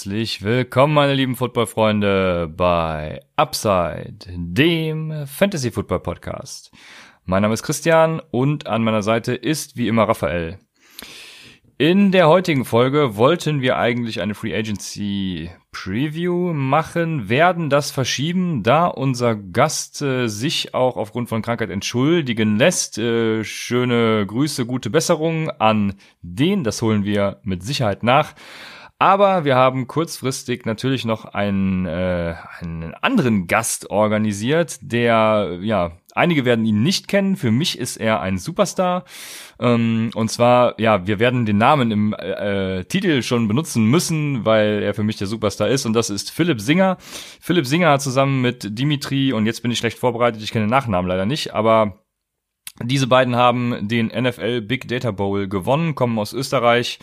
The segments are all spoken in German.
Herzlich willkommen, meine lieben Footballfreunde, bei Upside, dem Fantasy Football Podcast. Mein Name ist Christian und an meiner Seite ist wie immer Raphael. In der heutigen Folge wollten wir eigentlich eine Free Agency Preview machen, werden das verschieben, da unser Gast äh, sich auch aufgrund von Krankheit entschuldigen lässt. Äh, schöne Grüße, gute Besserung an den, das holen wir mit Sicherheit nach. Aber wir haben kurzfristig natürlich noch einen, äh, einen anderen Gast organisiert, der, ja, einige werden ihn nicht kennen. Für mich ist er ein Superstar. Ähm, und zwar, ja, wir werden den Namen im äh, Titel schon benutzen müssen, weil er für mich der Superstar ist. Und das ist Philipp Singer. Philipp Singer zusammen mit Dimitri, und jetzt bin ich schlecht vorbereitet, ich kenne den Nachnamen leider nicht, aber diese beiden haben den NFL Big Data Bowl gewonnen, kommen aus Österreich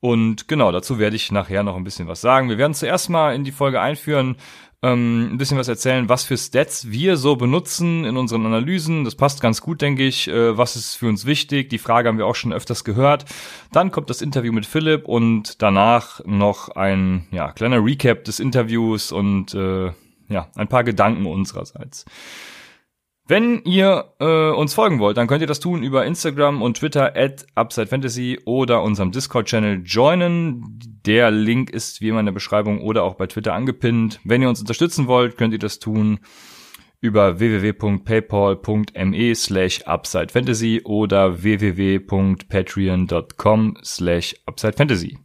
und genau, dazu werde ich nachher noch ein bisschen was sagen. Wir werden zuerst mal in die Folge einführen, ähm, ein bisschen was erzählen, was für Stats wir so benutzen in unseren Analysen. Das passt ganz gut, denke ich. Äh, was ist für uns wichtig? Die Frage haben wir auch schon öfters gehört. Dann kommt das Interview mit Philipp und danach noch ein ja, kleiner Recap des Interviews und äh, ja, ein paar Gedanken unsererseits. Wenn ihr äh, uns folgen wollt, dann könnt ihr das tun über Instagram und Twitter at UpsideFantasy oder unserem Discord-Channel joinen. Der Link ist wie immer in der Beschreibung oder auch bei Twitter angepinnt. Wenn ihr uns unterstützen wollt, könnt ihr das tun über www.paypal.me slash UpsideFantasy oder www.patreon.com slash UpsideFantasy.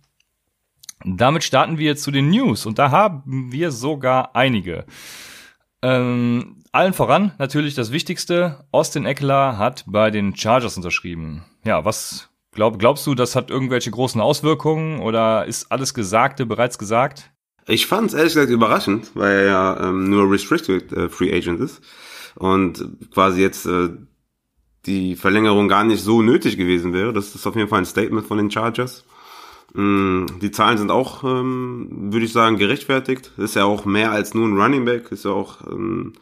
Damit starten wir zu den News und da haben wir sogar einige. Ähm, allen voran natürlich das Wichtigste. Austin Eckler hat bei den Chargers unterschrieben. Ja, was glaub, glaubst du, das hat irgendwelche großen Auswirkungen oder ist alles Gesagte bereits gesagt? Ich fand es ehrlich gesagt überraschend, weil er ja ähm, nur Restricted äh, Free Agent ist und quasi jetzt äh, die Verlängerung gar nicht so nötig gewesen wäre. Das ist auf jeden Fall ein Statement von den Chargers. Mm, die Zahlen sind auch, ähm, würde ich sagen, gerechtfertigt. Ist ja auch mehr als nur ein Running Back, ist ja auch ein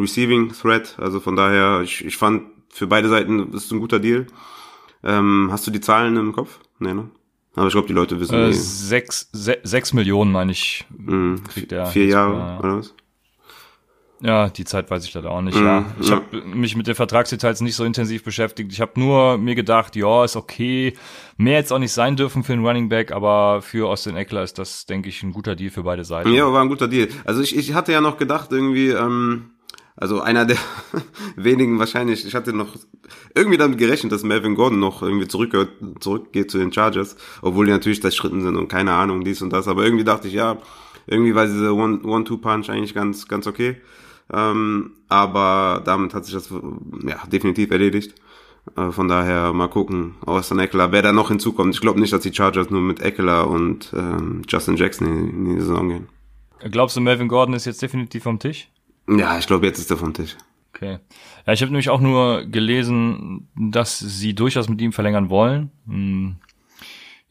Receiving Threat. Also von daher, ich, ich fand, für beide Seiten ist es ein guter Deal. Ähm, hast du die Zahlen im Kopf? Nee, ne? Aber ich glaube, die Leute wissen. Äh, sechs, se sechs Millionen, meine ich, mm, kriegt er. Vier Jahre, ja. oder was? Ja, die Zeit weiß ich leider auch nicht. Mm, ja. Ich ja. habe mich mit den Vertragsdetails nicht so intensiv beschäftigt. Ich habe nur mir gedacht, ja, ist okay. Mehr jetzt auch nicht sein dürfen für einen Running Back, aber für Austin Eckler ist das, denke ich, ein guter Deal für beide Seiten. Ja, war ein guter Deal. Also ich, ich hatte ja noch gedacht, irgendwie, ähm, also einer der wenigen wahrscheinlich, ich hatte noch irgendwie damit gerechnet, dass Melvin Gordon noch irgendwie zurück, zurückgeht zu den Chargers, obwohl die natürlich das Schritten sind und keine Ahnung, dies und das. Aber irgendwie dachte ich, ja, irgendwie war diese One-Two-Punch eigentlich ganz, ganz okay. Ähm, aber damit hat sich das ja definitiv erledigt. Äh, von daher mal gucken, Austin Eckler, wer da noch hinzukommt. Ich glaube nicht, dass die Chargers nur mit Eckler und ähm, Justin Jackson in die Saison gehen. Glaubst du, Melvin Gordon ist jetzt definitiv vom Tisch? Ja, ich glaube, jetzt ist er vom Tisch. Okay. Ja, ich habe nämlich auch nur gelesen, dass sie durchaus mit ihm verlängern wollen. Hm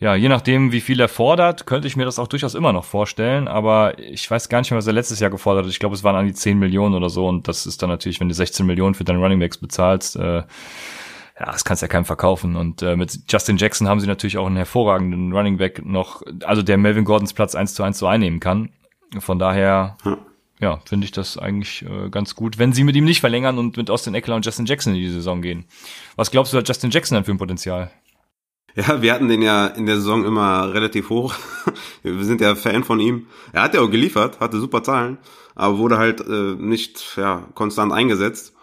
ja, je nachdem, wie viel er fordert, könnte ich mir das auch durchaus immer noch vorstellen. Aber ich weiß gar nicht mehr, was er letztes Jahr gefordert hat. Ich glaube, es waren an die 10 Millionen oder so. Und das ist dann natürlich, wenn du 16 Millionen für deinen Running Backs bezahlst, äh, ja, das kannst du ja keinem verkaufen. Und äh, mit Justin Jackson haben sie natürlich auch einen hervorragenden Running Back noch, also der Melvin Gordons Platz 1 zu 1 zu einnehmen kann. Von daher, hm. Ja, finde ich das eigentlich äh, ganz gut, wenn sie mit ihm nicht verlängern und mit Austin Eckler und Justin Jackson in die Saison gehen. Was glaubst du, hat Justin Jackson dann für ein Potenzial? Ja, wir hatten den ja in der Saison immer relativ hoch. wir sind ja Fan von ihm. Er hat ja auch geliefert, hatte super Zahlen, aber wurde halt äh, nicht ja, konstant eingesetzt.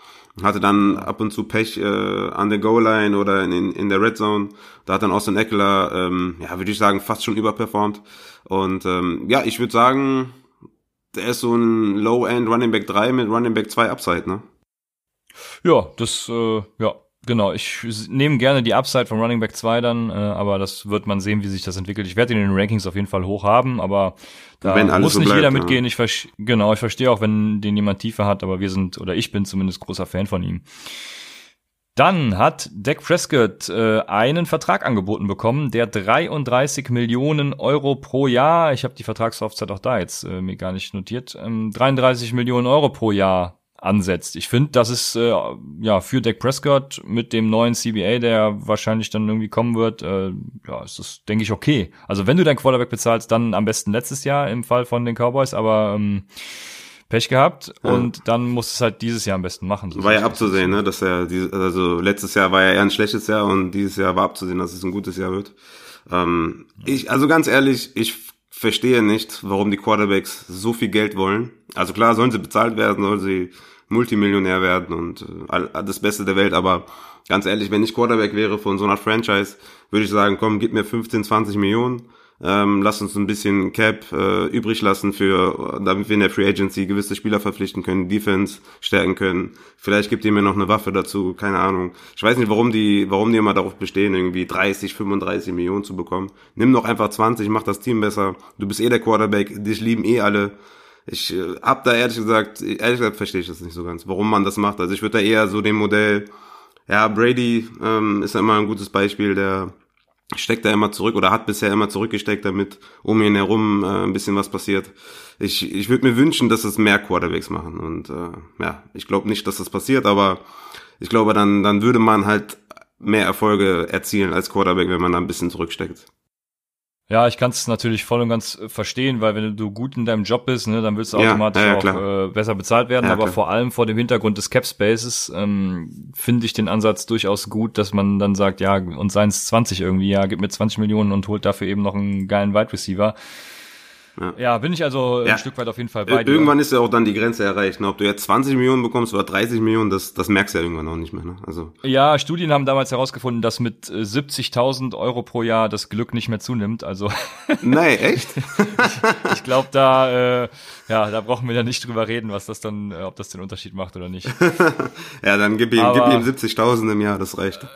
Hatte dann ab und zu Pech äh, an der Goal-Line oder in, in der Red Zone. Da hat dann Austin Eckler, ähm, ja, würde ich sagen, fast schon überperformt. Und ähm, ja, ich würde sagen, der ist so ein Low-End Running Back 3 mit Running Back 2 Upside, ne? Ja, das, äh, ja, Genau, ich nehme gerne die Upside von Running Back 2 dann, äh, aber das wird man sehen, wie sich das entwickelt. Ich werde ihn in den Rankings auf jeden Fall hoch haben, aber da muss so nicht bleibt, jeder mitgehen. Ja. Ich genau, ich verstehe auch, wenn den jemand tiefer hat, aber wir sind, oder ich bin zumindest großer Fan von ihm. Dann hat Dak Prescott äh, einen Vertrag angeboten bekommen, der 33 Millionen Euro pro Jahr, ich habe die Vertragslaufzeit auch da jetzt äh, mir gar nicht notiert, ähm, 33 Millionen Euro pro Jahr ansetzt. Ich finde, das ist äh, ja für Dak Prescott mit dem neuen CBA, der wahrscheinlich dann irgendwie kommen wird, äh, ja, ist das denke ich okay. Also wenn du dein Quarterback bezahlst, dann am besten letztes Jahr im Fall von den Cowboys, aber ähm, Pech gehabt ja. und dann muss es halt dieses Jahr am besten machen. So war ja abzusehen, ne, dass er also letztes Jahr war ja eher ein schlechtes Jahr und dieses Jahr war abzusehen, dass es ein gutes Jahr wird. Ähm, ich also ganz ehrlich, ich verstehe nicht, warum die Quarterbacks so viel Geld wollen. Also klar, sollen sie bezahlt werden, sollen sie Multimillionär werden und äh, das Beste der Welt, aber ganz ehrlich, wenn ich Quarterback wäre von so einer Franchise, würde ich sagen, komm, gib mir 15, 20 Millionen ähm, lass uns ein bisschen Cap äh, übrig lassen für, damit wir in der Free Agency gewisse Spieler verpflichten können, Defense stärken können. Vielleicht gibt ihr mir noch eine Waffe dazu, keine Ahnung. Ich weiß nicht, warum die, warum die immer darauf bestehen, irgendwie 30, 35 Millionen zu bekommen. Nimm doch einfach 20, mach das Team besser. Du bist eh der Quarterback, dich lieben eh alle. Ich äh, hab da ehrlich gesagt, ehrlich gesagt verstehe ich das nicht so ganz, warum man das macht. Also ich würde da eher so dem Modell, ja, Brady ähm, ist ja immer ein gutes Beispiel, der steckt er immer zurück oder hat bisher immer zurückgesteckt, damit um ihn herum äh, ein bisschen was passiert. Ich, ich würde mir wünschen, dass es mehr Quarterbacks machen. Und äh, ja, ich glaube nicht, dass das passiert, aber ich glaube, dann, dann würde man halt mehr Erfolge erzielen als Quarterback, wenn man da ein bisschen zurücksteckt. Ja, ich kann es natürlich voll und ganz äh, verstehen, weil wenn du gut in deinem Job bist, ne, dann willst du automatisch ja, ja, auch äh, besser bezahlt werden. aber klar. vor allem vor dem Hintergrund des Cap Spaces ähm, finde ich den Ansatz durchaus gut, dass man dann sagt, ja, und seien es 20 irgendwie, ja, gib mir 20 Millionen und holt dafür eben noch einen geilen Wide Receiver. Ja. ja, bin ich also ja. ein Stück weit auf jeden Fall bei dir. Irgendwann ist ja auch dann die Grenze erreicht. Ne? Ob du jetzt 20 Millionen bekommst oder 30 Millionen, das, das merkst du ja irgendwann auch nicht mehr. Ne? Also ja, Studien haben damals herausgefunden, dass mit 70.000 äh, Euro pro Jahr das Glück nicht mehr zunimmt. Also Nein, echt? ich ich glaube, da äh, ja, da brauchen wir ja nicht drüber reden, was das dann, äh, ob das den Unterschied macht oder nicht. ja, dann gib ihm, Aber, gib ihm 70.000 im Jahr, das reicht.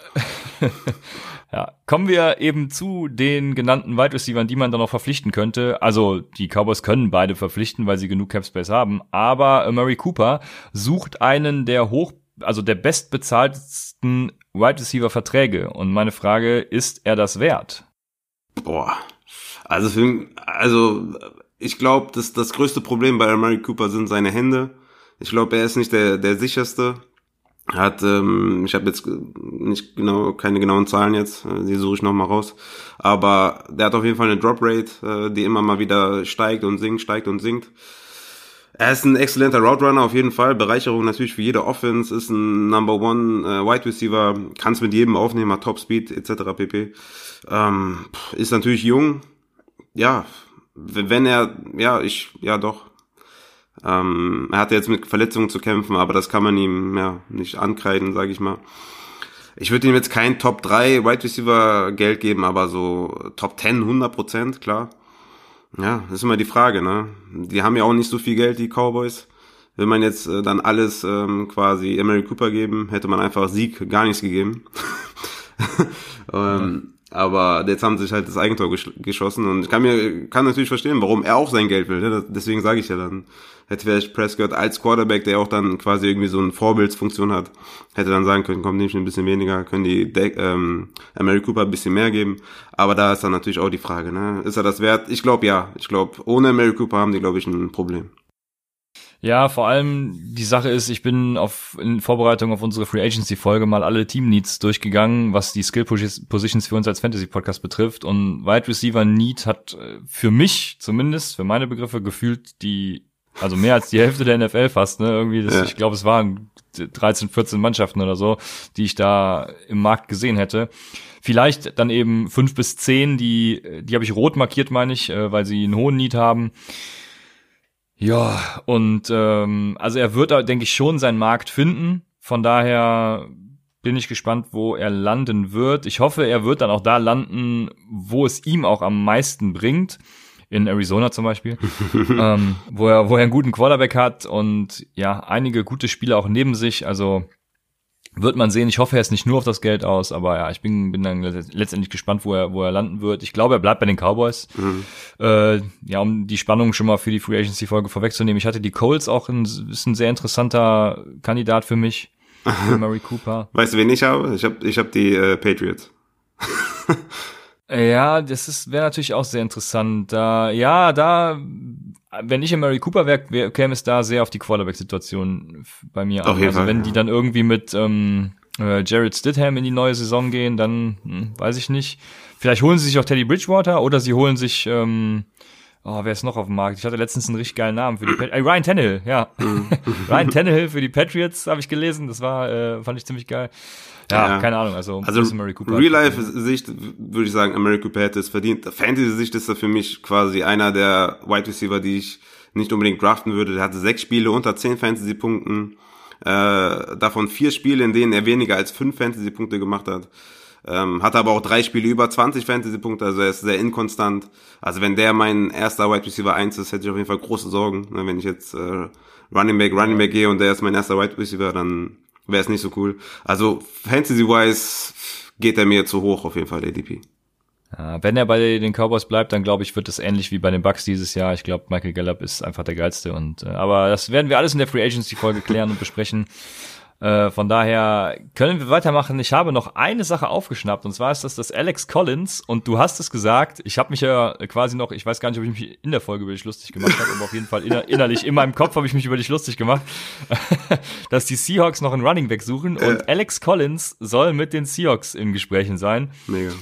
Ja, kommen wir eben zu den genannten Wide Receivers, die man dann noch verpflichten könnte. Also die Cowboys können beide verpflichten, weil sie genug Cap Space haben. Aber Murray Cooper sucht einen der hoch, also der bestbezahltesten Wide Receiver Verträge. Und meine Frage, ist er das wert? Boah, also für, also ich glaube, das das größte Problem bei Murray Cooper sind seine Hände. Ich glaube, er ist nicht der der sicherste hat, ähm, ich habe jetzt nicht genau, keine genauen Zahlen jetzt, äh, die suche ich nochmal raus, aber der hat auf jeden Fall eine Drop Rate, äh, die immer mal wieder steigt und sinkt, steigt und sinkt. Er ist ein exzellenter Route auf jeden Fall, Bereicherung natürlich für jede Offense, ist ein Number One äh, Wide Receiver, kann es mit jedem aufnehmen, hat Top Speed etc. pp. Ähm, ist natürlich jung, ja, wenn er, ja, ich, ja doch, ähm, er hatte jetzt mit Verletzungen zu kämpfen, aber das kann man ihm ja nicht ankreiden, sage ich mal. Ich würde ihm jetzt kein Top 3 Wide Receiver Geld geben, aber so Top 10, 100 Prozent, klar. Ja, das ist immer die Frage, ne? Die haben ja auch nicht so viel Geld, die Cowboys. Will man jetzt äh, dann alles ähm, quasi Emery Cooper geben, hätte man einfach Sieg gar nichts gegeben. ähm, aber jetzt haben sie sich halt das Eigentor gesch geschossen und ich kann mir kann natürlich verstehen, warum er auch sein Geld will. Ne? Deswegen sage ich ja dann, hätte vielleicht Prescott als Quarterback, der auch dann quasi irgendwie so eine Vorbildsfunktion hat, hätte dann sagen können, komm, nehme ich ein bisschen weniger, können die De ähm, Mary Cooper ein bisschen mehr geben. Aber da ist dann natürlich auch die Frage, ne? Ist er das wert? Ich glaube ja. Ich glaube, ohne Mary Cooper haben die, glaube ich, ein Problem. Ja, vor allem die Sache ist, ich bin auf in Vorbereitung auf unsere Free Agency Folge mal alle Team Needs durchgegangen, was die Skill Positions für uns als Fantasy Podcast betrifft und Wide Receiver Need hat äh, für mich zumindest für meine Begriffe gefühlt die also mehr als die Hälfte der NFL fast, ne? Irgendwie das, ja. ich glaube, es waren 13, 14 Mannschaften oder so, die ich da im Markt gesehen hätte. Vielleicht dann eben fünf bis zehn, die die habe ich rot markiert, meine ich, äh, weil sie einen hohen Need haben. Ja, und ähm, also er wird, denke ich, schon seinen Markt finden. Von daher bin ich gespannt, wo er landen wird. Ich hoffe, er wird dann auch da landen, wo es ihm auch am meisten bringt. In Arizona zum Beispiel, ähm, wo, er, wo er einen guten Quarterback hat und ja, einige gute Spieler auch neben sich. Also wird man sehen. Ich hoffe, er ist nicht nur auf das Geld aus, aber ja, ich bin, bin dann letztendlich gespannt, wo er, wo er landen wird. Ich glaube, er bleibt bei den Cowboys. Mhm. Äh, ja, um die Spannung schon mal für die Free Agency Folge vorwegzunehmen. Ich hatte die Colts auch ein, ist ein sehr interessanter Kandidat für mich. Für Murray Cooper. Weißt du, wen ich habe? Ich habe ich hab die äh, Patriots. ja, das ist wäre natürlich auch sehr interessant. Da, ja, da wenn ich in Mary Cooper wäre, käme es da sehr auf die Quarterback-Situation bei mir an. Also Fall, wenn ja. die dann irgendwie mit ähm, äh, Jared Stidham in die neue Saison gehen, dann hm, weiß ich nicht. Vielleicht holen sie sich auch Teddy Bridgewater oder sie holen sich ähm, Oh, wer ist noch auf dem Markt? Ich hatte letztens einen richtig geilen Namen für die Pat äh, Ryan Tannehill, ja. Mhm. Ryan Tannehill für die Patriots habe ich gelesen. Das war, äh, fand ich ziemlich geil. Ja, Ja. keine Ahnung. Also, Also Real-Life-Sicht würde ich sagen, American Cooper hätte es verdient. Fantasy-Sicht ist er für mich quasi einer der Wide Receiver, die ich nicht unbedingt draften würde. Der hatte sechs Spiele unter zehn Fantasy-Punkten. Äh, davon vier Spiele, in denen er weniger als fünf Fantasy-Punkte gemacht hat. Ähm, hatte aber auch drei Spiele über 20 Fantasy-Punkte, also er ist sehr inkonstant. Also wenn der mein erster Wide Receiver 1 ist, hätte ich auf jeden Fall große Sorgen. Ne, Wenn ich jetzt äh, Running Back, Running Back gehe und der ist mein erster Wide Receiver, dann wäre es nicht so cool. Also Fantasy-wise geht er mir zu hoch auf jeden Fall, der DP. Ja, wenn er bei den Cowboys bleibt, dann glaube ich, wird es ähnlich wie bei den Bucks dieses Jahr. Ich glaube, Michael Gallup ist einfach der geilste und äh, aber das werden wir alles in der Free Agency Folge klären und besprechen. Äh, von daher können wir weitermachen. Ich habe noch eine Sache aufgeschnappt und zwar ist das das Alex Collins und du hast es gesagt. Ich habe mich ja quasi noch, ich weiß gar nicht, ob ich mich in der Folge über dich lustig gemacht habe, aber auf jeden Fall inner, innerlich in meinem Kopf habe ich mich über dich lustig gemacht, dass die Seahawks noch einen Running Back suchen und Alex Collins soll mit den Seahawks in Gesprächen sein. Mega.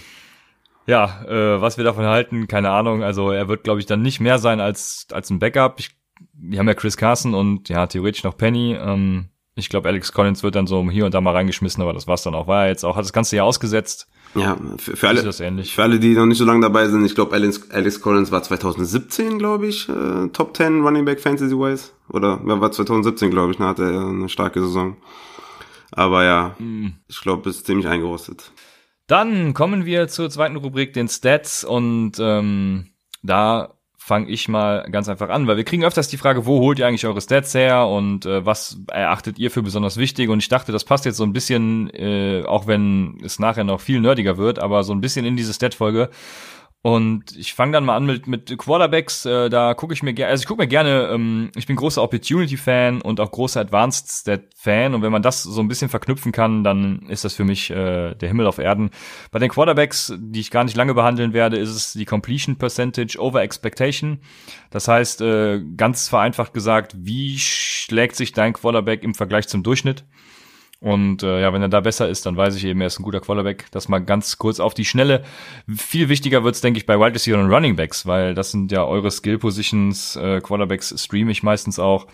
Ja, äh, was wir davon halten, keine Ahnung. Also er wird, glaube ich, dann nicht mehr sein als als ein Backup. Ich, die haben ja Chris Carson und ja theoretisch noch Penny. Ähm, ich glaube, Alex Collins wird dann so hier und da mal reingeschmissen, aber das war's dann auch. War er jetzt auch, hat das ganze Jahr ausgesetzt. Ja, für, für alle, das ähnlich? für alle, die noch nicht so lange dabei sind, ich glaube, Alex, Alex Collins war 2017, glaube ich, äh, Top 10 Running Back Fantasy-wise. Oder war 2017, glaube ich, ne, hatte er eine starke Saison. Aber ja, Hm. ich glaube, ist ziemlich eingerostet. Dann kommen wir zur zweiten Rubrik, den Stats. Und ähm, da fange ich mal ganz einfach an, weil wir kriegen öfters die Frage, wo holt ihr eigentlich eure Stats her und äh, was erachtet ihr für besonders wichtig? Und ich dachte, das passt jetzt so ein bisschen, äh, auch wenn es nachher noch viel nerdiger wird, aber so ein bisschen in diese Stat-Folge. Und ich fange dann mal an mit, mit Quarterbacks. Äh, da gucke ich mir gerne, also ich gucke mir gerne, ähm, ich bin großer Opportunity-Fan und auch großer Advanced Stat-Fan. Und wenn man das so ein bisschen verknüpfen kann, dann ist das für mich äh, der Himmel auf Erden. Bei den Quarterbacks, die ich gar nicht lange behandeln werde, ist es die Completion Percentage over Expectation. Das heißt, äh, ganz vereinfacht gesagt, wie schlägt sich dein Quarterback im Vergleich zum Durchschnitt? Und äh, ja, wenn er da besser ist, dann weiß ich eben, er ist ein guter Quarterback. Das mal ganz kurz auf die Schnelle. Viel wichtiger wird's, denke ich, bei Wide Receiver und Running Backs, weil das sind ja eure Skill Positions. Äh, Quarterbacks streame ich meistens auch.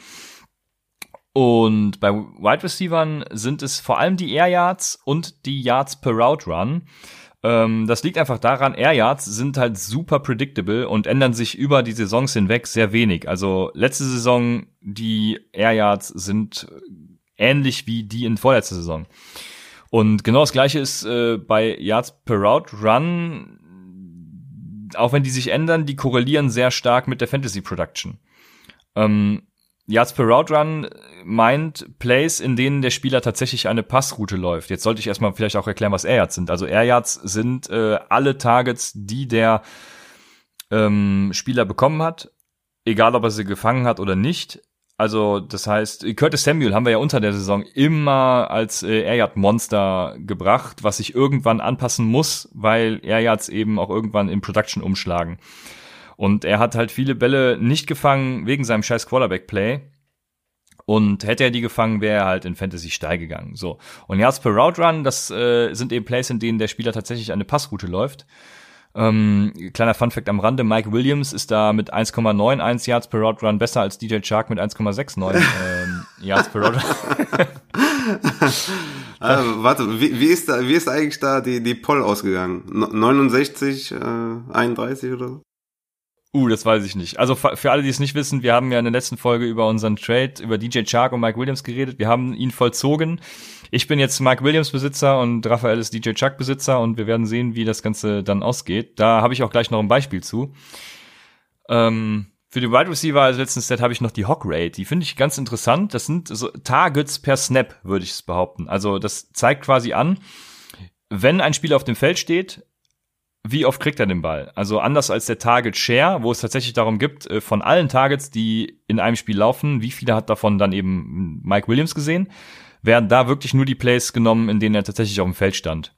Und bei Wide Receivern sind es vor allem die Air Yards und die Yards per Route Run. Ähm, das liegt einfach daran, Air Yards sind halt super predictable und ändern sich über die Saisons hinweg sehr wenig. Also letzte Saison, die Air Yards sind ähnlich wie die in vorletzter Saison. Und genau das gleiche ist äh, bei Yards per Route Run, auch wenn die sich ändern, die korrelieren sehr stark mit der Fantasy Production. Ähm, Yards per Route Run meint Plays, in denen der Spieler tatsächlich eine Passroute läuft. Jetzt sollte ich erstmal vielleicht auch erklären, was Air Yards sind. Also Air Yards sind äh, alle Targets, die der ähm, Spieler bekommen hat, egal ob er sie gefangen hat oder nicht. Also das heißt, Curtis Samuel haben wir ja unter der Saison immer als äh, Air Yard Monster gebracht, was sich irgendwann anpassen muss, weil Air Yards eben auch irgendwann in Production umschlagen. Und er hat halt viele Bälle nicht gefangen wegen seinem scheiß Quarterback-Play. Und hätte er die gefangen, wäre er halt in Fantasy steil gegangen. So. Und Yards per Route Run, das äh, sind eben Plays, in denen der Spieler tatsächlich eine Passroute läuft. Ähm, kleiner Funfact am Rande, Mike Williams ist da mit 1,91 Yards per Route Run besser als DJ Chark mit 1,69 ähm, Yards per Route Run. Ah, warte, wie, wie, ist da, wie ist eigentlich da die, die Poll ausgegangen? No- 69, äh, 31 oder so? Uh, das weiß ich nicht. Also für alle, die es nicht wissen, wir haben ja in der letzten Folge über unseren Trade, über DJ Chark und Mike Williams geredet. Wir haben ihn vollzogen. Ich bin jetzt Mike Williams Besitzer und Raphael ist DJ Chuck Besitzer und wir werden sehen, wie das Ganze dann ausgeht. Da habe ich auch gleich noch ein Beispiel zu. Ähm, für die Wide Receiver als letzten Stat habe ich noch die Hawk Rate. Die finde ich ganz interessant. Das sind so Targets per Snap, würde ich es behaupten. Also das zeigt quasi an, wenn ein Spieler auf dem Feld steht, wie oft kriegt er den Ball? Also anders als der Target Share, wo es tatsächlich darum gibt, äh, von allen Targets, die in einem Spiel laufen, wie viele hat davon dann eben Mike Williams gesehen, werden da wirklich nur die Plays genommen, in denen er tatsächlich auf dem Feld stand.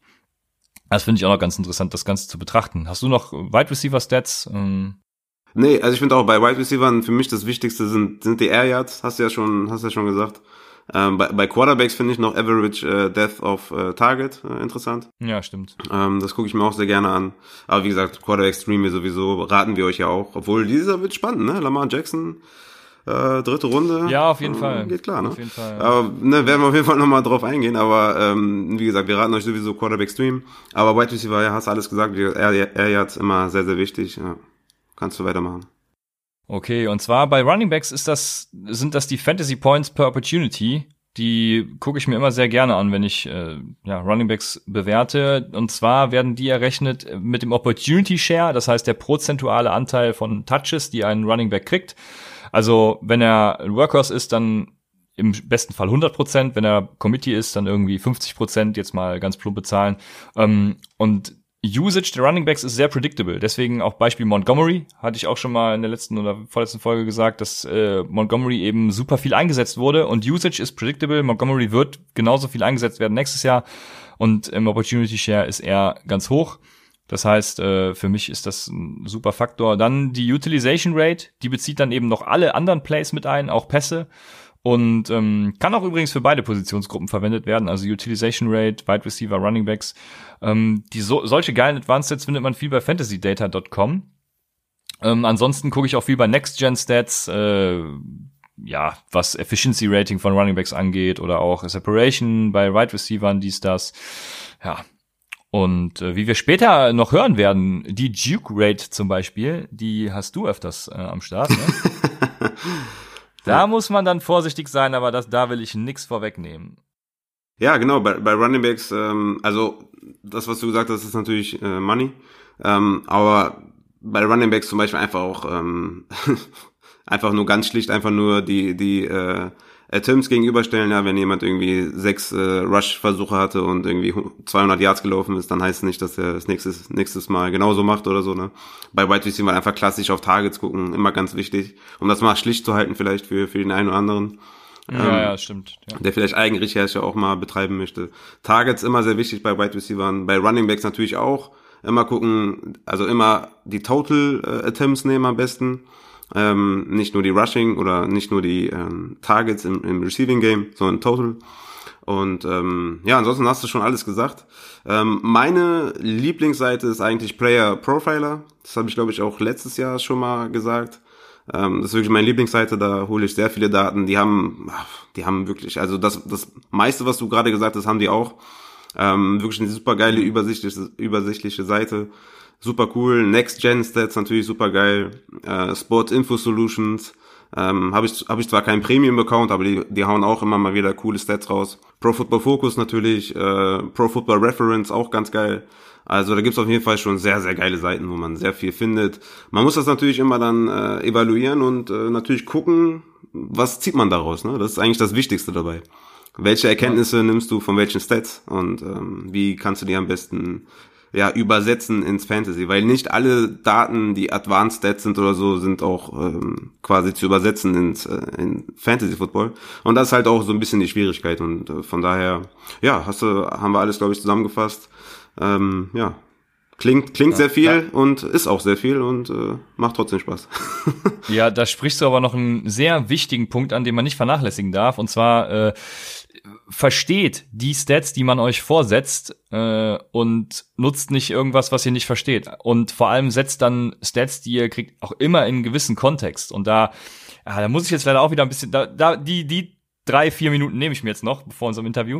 Das finde ich auch noch ganz interessant, das Ganze zu betrachten. Hast du noch Wide Receiver Stats? Ähm, Nee, also ich finde auch bei Wide Receivers für mich das Wichtigste sind, sind die Air Yards, hast du ja schon, hast du ja schon gesagt. Ähm, bei, bei Quarterbacks finde ich noch Average äh, Death of äh, Target äh, interessant. Ja, stimmt. Ähm, das gucke ich mir auch sehr gerne an. Aber wie gesagt, Quarterback Stream wir sowieso, raten wir euch ja auch. Obwohl dieser wird spannend, ne? Lamar Jackson, äh, dritte Runde. Ja, auf jeden äh, Fall. Geht klar, ne? Auf jeden Fall. Aber ne, werden wir auf jeden Fall nochmal drauf eingehen. Aber ähm, wie gesagt, wir raten euch sowieso Quarterback Stream. Aber White Receiver, ja, hast alles gesagt. Er, er jetzt immer sehr, sehr wichtig. Ja. Kannst du weitermachen. Okay, und zwar bei Running Backs ist das, sind das die Fantasy Points per Opportunity. Die gucke ich mir immer sehr gerne an, wenn ich äh, ja, Running Backs bewerte. Und zwar werden die errechnet mit dem Opportunity Share, das heißt der prozentuale Anteil von Touches, die ein Running Back kriegt. Also wenn er ein Workhorse ist, dann im besten Fall 100 Prozent. Wenn er Committee ist, dann irgendwie 50 Prozent, jetzt mal ganz plump bezahlen. Ähm, und Usage der Running Backs ist sehr predictable. Deswegen auch Beispiel Montgomery, hatte ich auch schon mal in der letzten oder vorletzten Folge gesagt, dass äh, Montgomery eben super viel eingesetzt wurde und Usage ist predictable. Montgomery wird genauso viel eingesetzt werden nächstes Jahr und im Opportunity Share ist er ganz hoch. Das heißt, äh, für mich ist das ein super Faktor. Dann die Utilization Rate, die bezieht dann eben noch alle anderen Plays mit ein, auch Pässe. Und ähm, kann auch übrigens für beide Positionsgruppen verwendet werden, also Utilization Rate, Wide Receiver, Running Backs. Ähm, die so, solche geilen Advanced Stats findet man viel bei fantasydata.com. Ähm, ansonsten gucke ich auch viel bei Next Gen Stats, äh, ja, was Efficiency Rating von Running Backs angeht oder auch Separation bei Wide Receivern, dies, das. Ja. Und äh, wie wir später noch hören werden, die Duke Rate zum Beispiel, die hast du öfters äh, am Start. Ne? Da ja. muss man dann vorsichtig sein, aber das, da will ich nichts vorwegnehmen. Ja, genau, bei, bei Running Backs, ähm, also das, was du gesagt hast, ist natürlich äh, Money. Ähm, aber bei Running Backs zum Beispiel einfach auch ähm, einfach nur ganz schlicht einfach nur die die äh, Attempts gegenüberstellen, ja, wenn jemand irgendwie sechs äh, Rush-Versuche hatte und irgendwie 200 Yards gelaufen ist, dann heißt es nicht, dass er das nächstes, nächstes Mal genauso macht oder so, ne. Bei Wide Receiver einfach klassisch auf Targets gucken, immer ganz wichtig, um das mal schlicht zu halten vielleicht für, für den einen oder anderen. Ja, ähm, ja, stimmt. Ja. Der vielleicht Eigenrecherche auch mal betreiben möchte. Targets immer sehr wichtig bei Wide Receivers, bei Running Backs natürlich auch. Immer gucken, also immer die Total äh, Attempts nehmen am besten ähm, nicht nur die Rushing oder nicht nur die ähm, Targets im, im Receiving Game, sondern Total. Und ähm, ja, ansonsten hast du schon alles gesagt. Ähm, meine Lieblingsseite ist eigentlich Player Profiler. Das habe ich, glaube ich, auch letztes Jahr schon mal gesagt. Ähm, das ist wirklich meine Lieblingsseite, da hole ich sehr viele Daten. Die haben, die haben wirklich, also das, das meiste, was du gerade gesagt hast, haben die auch. Ähm, wirklich eine super geile, übersichtliche, übersichtliche Seite super cool. Next Gen Stats natürlich super geil. Äh, Sport Info Solutions ähm, habe ich habe ich zwar keinen Premium Account, aber die die hauen auch immer mal wieder coole Stats raus. Pro Football Focus natürlich, äh, Pro Football Reference auch ganz geil. Also da gibt's auf jeden Fall schon sehr, sehr geile Seiten, wo man sehr viel findet. Man muss das natürlich immer dann äh, evaluieren und äh, natürlich gucken, was zieht man daraus. Ne? Das ist eigentlich das Wichtigste dabei. Welche Erkenntnisse nimmst du von welchen Stats und ähm, wie kannst du die am besten ja, übersetzen ins Fantasy, weil nicht alle Daten, die Advanced Stats sind oder so, sind auch ähm, quasi zu übersetzen ins äh, in Fantasy Football. Und das ist halt auch so ein bisschen die Schwierigkeit. Und äh, von daher, ja, hast du, haben wir alles, glaube ich, zusammengefasst. Ähm, ja, Klingt, klingt ja, sehr viel ja. und ist auch sehr viel und äh, macht trotzdem Spaß. ja, da sprichst du aber noch einen sehr wichtigen Punkt an, den man nicht vernachlässigen darf. Und zwar äh, versteht die Stats, die man euch vorsetzt äh, und nutzt nicht irgendwas, was ihr nicht versteht. Und vor allem setzt dann Stats, die ihr kriegt, auch immer in einen gewissen Kontext. Und da, ja, da muss ich jetzt leider auch wieder ein bisschen, da, da die, die drei, vier Minuten nehme ich mir jetzt noch vor unserem Interview.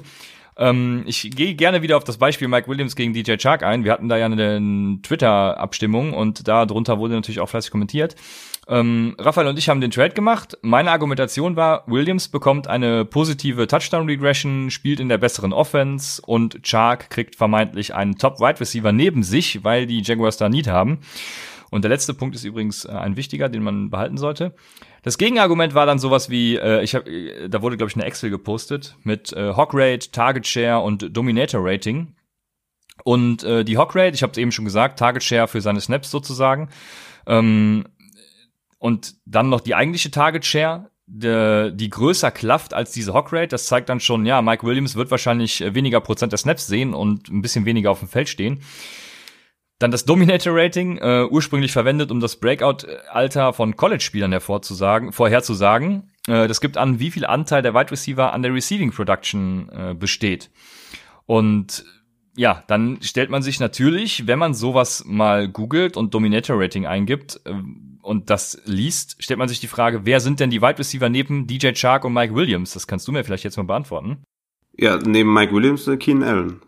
Ähm, ich gehe gerne wieder auf das Beispiel Mike Williams gegen DJ Chark ein. Wir hatten da ja eine Twitter-Abstimmung und da drunter wurde natürlich auch fleißig kommentiert. Ähm, Raphael und ich haben den Trade gemacht. Meine Argumentation war, Williams bekommt eine positive Touchdown-Regression, spielt in der besseren Offense und Chark kriegt vermeintlich einen Top-Wide Receiver neben sich, weil die Jaguars da Need haben. Und der letzte Punkt ist übrigens äh, ein wichtiger, den man behalten sollte. Das Gegenargument war dann sowas wie, äh, ich habe, äh, da wurde glaube ich eine Excel gepostet mit äh, Hawk Rate, Target Share und Dominator Rating. Und äh, die Hawk Rate, ich habe es eben schon gesagt, Target Share für seine Snaps sozusagen. Ähm, und dann noch die eigentliche Target Share, die, die größer klafft als diese Hawk Rate. Das zeigt dann schon, ja, Mike Williams wird wahrscheinlich weniger Prozent der Snaps sehen und ein bisschen weniger auf dem Feld stehen. Dann das Dominator-Rating, äh, ursprünglich verwendet, um das Breakout-Alter von College-Spielern hervorzusagen, vorherzusagen. Äh, das gibt an, wie viel Anteil der Wide Receiver an der Receiving Production äh, besteht. Und ja, dann stellt man sich natürlich, wenn man sowas mal googelt und Dominator Rating eingibt äh, und das liest, stellt man sich die Frage, wer sind denn die Wide Receiver neben DJ Chark und Mike Williams? Das kannst du mir vielleicht jetzt mal beantworten. Ja, neben Mike Williams äh, Keenan Allen.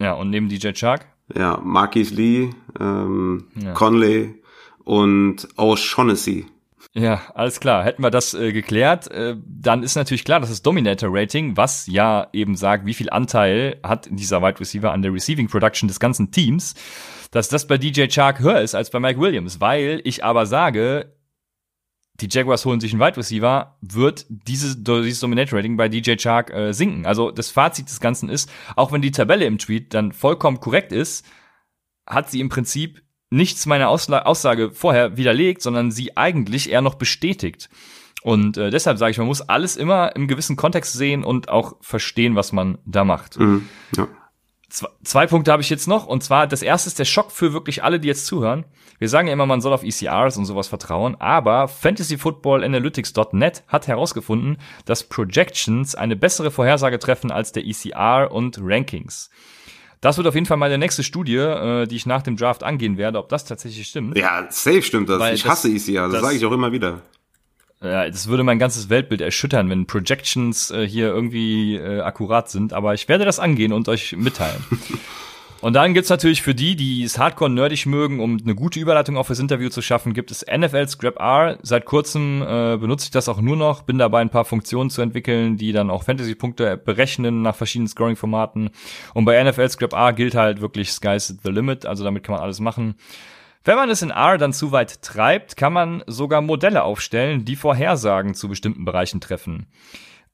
Ja, und neben DJ Chark? Ja, Marquis Lee, ähm, ja. Conley und O'Shaughnessy. Ja, alles klar. Hätten wir das äh, geklärt, äh, dann ist natürlich klar, dass das Dominator-Rating, was ja eben sagt, wie viel Anteil hat dieser Wide Receiver an der Receiving Production des ganzen Teams, dass das bei DJ Chark höher ist als bei Mike Williams. Weil ich aber sage, die Jaguars holen sich einen Wide Receiver, wird dieses, dieses Dominator-Rating bei DJ Chark äh, sinken. Also das Fazit des Ganzen ist, auch wenn die Tabelle im Tweet dann vollkommen korrekt ist, hat sie im Prinzip nichts meiner Ausla Aussage vorher widerlegt, sondern sie eigentlich eher noch bestätigt. Und äh, deshalb sage ich, man muss alles immer im gewissen Kontext sehen und auch verstehen, was man da macht. Mhm, ja. Zwei, zwei Punkte habe ich jetzt noch. Und zwar, das erste ist der Schock für wirklich alle, die jetzt zuhören. Wir sagen ja immer, man soll auf ECRs und sowas vertrauen, aber FantasyFootballAnalytics.net hat herausgefunden, dass Projections eine bessere Vorhersage treffen als der ECR und Rankings. Das wird auf jeden Fall meine nächste Studie, äh, die ich nach dem Draft angehen werde, ob das tatsächlich stimmt. Ja, safe stimmt das. Weil ich hasse das, ECR, das, das sage ich auch immer wieder. Ja, das würde mein ganzes Weltbild erschüttern, wenn Projections äh, hier irgendwie äh, akkurat sind, aber ich werde das angehen und euch mitteilen. Und dann gibt's natürlich für die, die es hardcore nerdig mögen, um eine gute Überleitung auch fürs Interview zu schaffen, gibt es NFL Scrap R. Seit kurzem äh, benutze ich das auch nur noch, bin dabei ein paar Funktionen zu entwickeln, die dann auch Fantasy-Punkte berechnen nach verschiedenen Scoring-Formaten. Und bei NFL Scrap R gilt halt wirklich Sky's the limit, also damit kann man alles machen. Wenn man es in R dann zu weit treibt, kann man sogar Modelle aufstellen, die Vorhersagen zu bestimmten Bereichen treffen.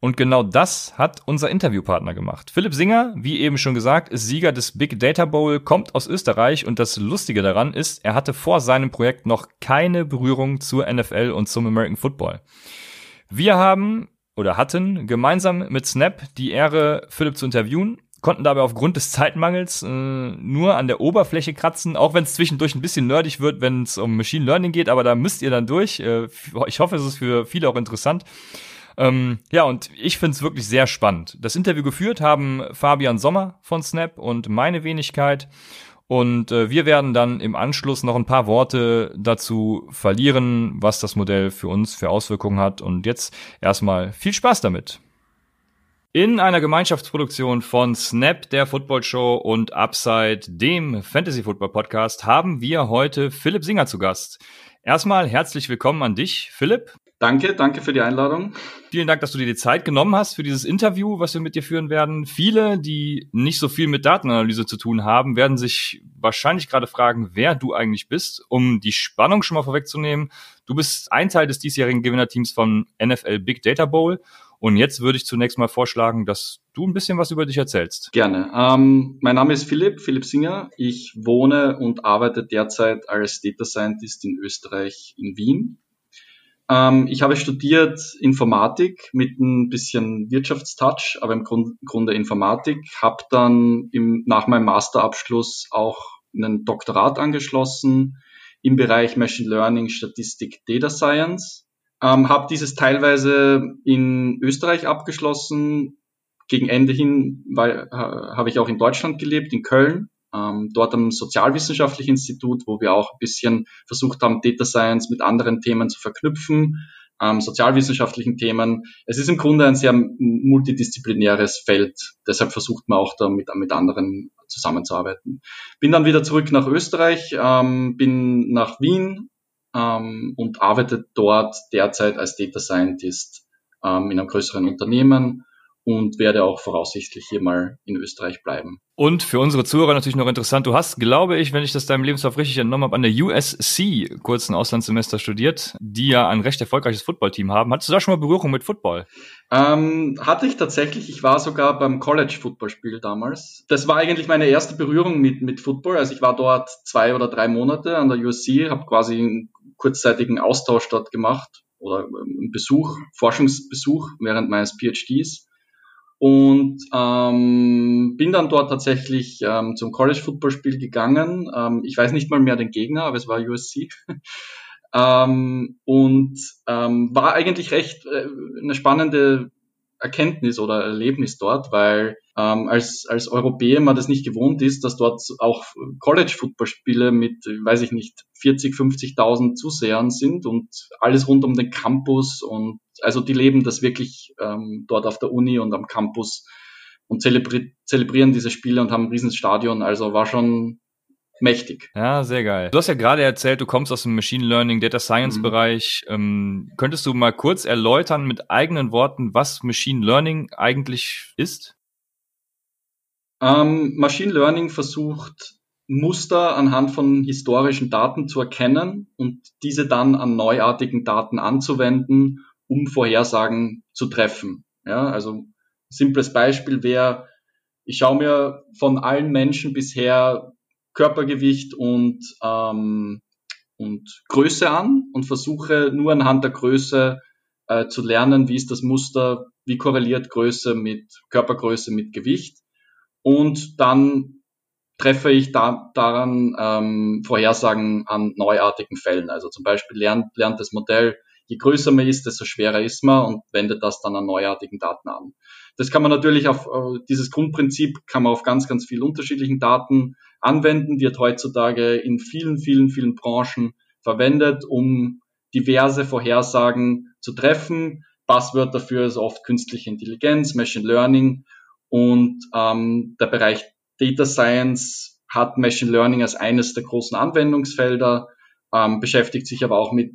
Und genau das hat unser Interviewpartner gemacht. Philipp Singer, wie eben schon gesagt, ist Sieger des Big Data Bowl, kommt aus Österreich und das Lustige daran ist, er hatte vor seinem Projekt noch keine Berührung zur NFL und zum American Football. Wir haben oder hatten gemeinsam mit Snap die Ehre, Philipp zu interviewen, konnten dabei aufgrund des Zeitmangels äh, nur an der Oberfläche kratzen, auch wenn es zwischendurch ein bisschen nerdig wird, wenn es um Machine Learning geht, aber da müsst ihr dann durch. Äh, ich hoffe, es ist für viele auch interessant. Ähm, ja, und ich finde es wirklich sehr spannend. Das Interview geführt haben Fabian Sommer von Snap und meine Wenigkeit. Und äh, wir werden dann im Anschluss noch ein paar Worte dazu verlieren, was das Modell für uns für Auswirkungen hat. Und jetzt erstmal viel Spaß damit. In einer Gemeinschaftsproduktion von Snap, der Football Show und Upside, dem Fantasy Football Podcast, haben wir heute Philipp Singer zu Gast. Erstmal herzlich willkommen an dich, Philipp. Danke, danke für die Einladung. Vielen Dank, dass du dir die Zeit genommen hast für dieses Interview, was wir mit dir führen werden. Viele, die nicht so viel mit Datenanalyse zu tun haben, werden sich wahrscheinlich gerade fragen, wer du eigentlich bist. Um die Spannung schon mal vorwegzunehmen, du bist ein Teil des diesjährigen Gewinnerteams von NFL Big Data Bowl. Und jetzt würde ich zunächst mal vorschlagen, dass du ein bisschen was über dich erzählst. Gerne. Ähm, mein Name ist Philipp, Philipp Singer. Ich wohne und arbeite derzeit als Data Scientist in Österreich in Wien. Ähm, ich habe studiert Informatik mit ein bisschen Wirtschaftstouch, aber im Grund, Grunde Informatik. Habe dann im, nach meinem Masterabschluss auch einen Doktorat angeschlossen im Bereich Machine Learning, Statistik, Data Science. Ähm, habe dieses teilweise in Österreich abgeschlossen. Gegen Ende hin äh, habe ich auch in Deutschland gelebt, in Köln ähm, dort am Sozialwissenschaftlichen Institut, wo wir auch ein bisschen versucht haben, Data Science mit anderen Themen zu verknüpfen, ähm, sozialwissenschaftlichen Themen. Es ist im Grunde ein sehr multidisziplinäres Feld, deshalb versucht man auch da mit, mit anderen zusammenzuarbeiten. Bin dann wieder zurück nach Österreich, ähm, bin nach Wien ähm, und arbeite dort derzeit als Data Scientist ähm, in einem größeren Unternehmen und werde auch voraussichtlich hier mal in Österreich bleiben. Und für unsere Zuhörer natürlich noch interessant, du hast, glaube ich, wenn ich das deinem Lebenslauf richtig entnommen habe, an der USC kurz ein Auslandssemester studiert, die ja ein recht erfolgreiches Footballteam haben. Hattest du da schon mal Berührung mit Football? Ähm, hatte ich tatsächlich. Ich war sogar beim College-Footballspiel damals. Das war eigentlich meine erste Berührung mit, mit Football. Also ich war dort zwei oder drei Monate an der USC, habe quasi einen kurzzeitigen Austausch dort gemacht oder einen Besuch, Forschungsbesuch während meines PhDs und ähm, bin dann dort tatsächlich ähm, zum College Football Spiel gegangen. Ähm, ich weiß nicht mal mehr den Gegner, aber es war USC. ähm, und ähm, war eigentlich recht äh, eine spannende Erkenntnis oder Erlebnis dort, weil ähm, als, als Europäer man das nicht gewohnt ist, dass dort auch College-Football-Spiele mit, weiß ich nicht, 40, 50.000 Zusehern sind und alles rund um den Campus und also die leben das wirklich ähm, dort auf der Uni und am Campus und zelebri zelebrieren diese Spiele und haben ein riesen Stadion. Also war schon mächtig. Ja, sehr geil. Du hast ja gerade erzählt, du kommst aus dem Machine Learning, Data Science mhm. Bereich. Ähm, könntest du mal kurz erläutern mit eigenen Worten, was Machine Learning eigentlich ist? Ähm, Machine Learning versucht Muster anhand von historischen Daten zu erkennen und diese dann an neuartigen Daten anzuwenden, um Vorhersagen zu treffen. Ja, also simples Beispiel wäre, ich schaue mir von allen Menschen bisher Körpergewicht und, ähm, und Größe an und versuche nur anhand der Größe äh, zu lernen, wie ist das Muster, wie korreliert Größe mit Körpergröße mit Gewicht. Und dann treffe ich da, daran ähm, Vorhersagen an neuartigen Fällen. Also zum Beispiel lernt, lernt das Modell, je größer man ist, desto schwerer ist man und wendet das dann an neuartigen Daten an. Das kann man natürlich auf äh, dieses Grundprinzip kann man auf ganz, ganz vielen unterschiedlichen Daten anwenden, wird heutzutage in vielen, vielen, vielen Branchen verwendet, um diverse Vorhersagen zu treffen. Passwort dafür ist oft künstliche Intelligenz, Machine Learning und ähm, der Bereich Data Science hat Machine Learning als eines der großen Anwendungsfelder, ähm, beschäftigt sich aber auch mit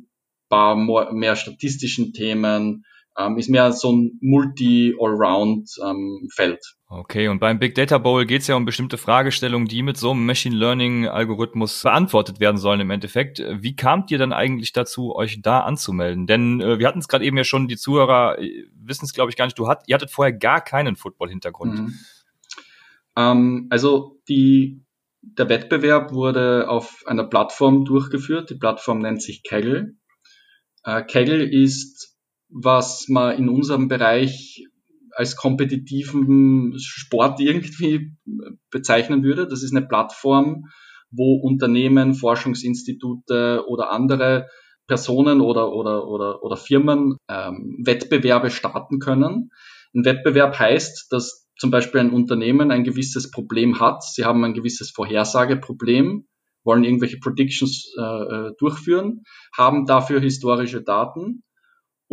paar mehr statistischen Themen, ähm, ist mehr so ein Multi-Allround-Feld. Ähm, okay, und beim Big Data Bowl geht es ja um bestimmte Fragestellungen, die mit so einem Machine Learning-Algorithmus beantwortet werden sollen im Endeffekt. Wie kamt ihr dann eigentlich dazu, euch da anzumelden? Denn äh, wir hatten es gerade eben ja schon, die Zuhörer äh, wissen es, glaube ich, gar nicht. Du hat, ihr hattet vorher gar keinen Football-Hintergrund. Mhm. Ähm, also die der Wettbewerb wurde auf einer Plattform durchgeführt. Die Plattform nennt sich Kaggle. Äh, Kaggle ist was man in unserem Bereich als kompetitiven Sport irgendwie bezeichnen würde. Das ist eine Plattform, wo Unternehmen, Forschungsinstitute oder andere Personen oder, oder, oder, oder Firmen ähm, Wettbewerbe starten können. Ein Wettbewerb heißt, dass zum Beispiel ein Unternehmen ein gewisses Problem hat. Sie haben ein gewisses Vorhersageproblem, wollen irgendwelche Predictions äh, äh durchführen, haben dafür historische Daten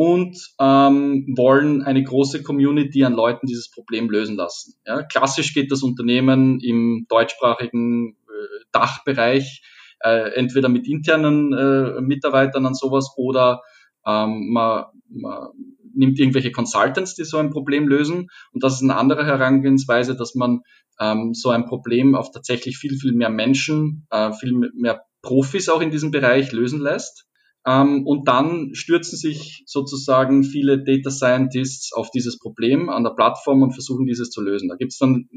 und ähm, wollen eine große Community an Leuten dieses Problem lösen lassen. Ja, klassisch geht das Unternehmen im deutschsprachigen äh, Dachbereich äh, entweder mit internen äh, Mitarbeitern an sowas oder ähm, man, man nimmt irgendwelche Consultants, die so ein Problem lösen. Und das ist eine andere Herangehensweise, dass man ähm, so ein Problem auf tatsächlich viel, viel mehr Menschen, äh, viel mehr Profis auch in diesem Bereich lösen lässt. Ähm, und dann stürzen sich sozusagen viele Data Scientists auf dieses Problem an der Plattform und versuchen dieses zu lösen. Da gibt's dann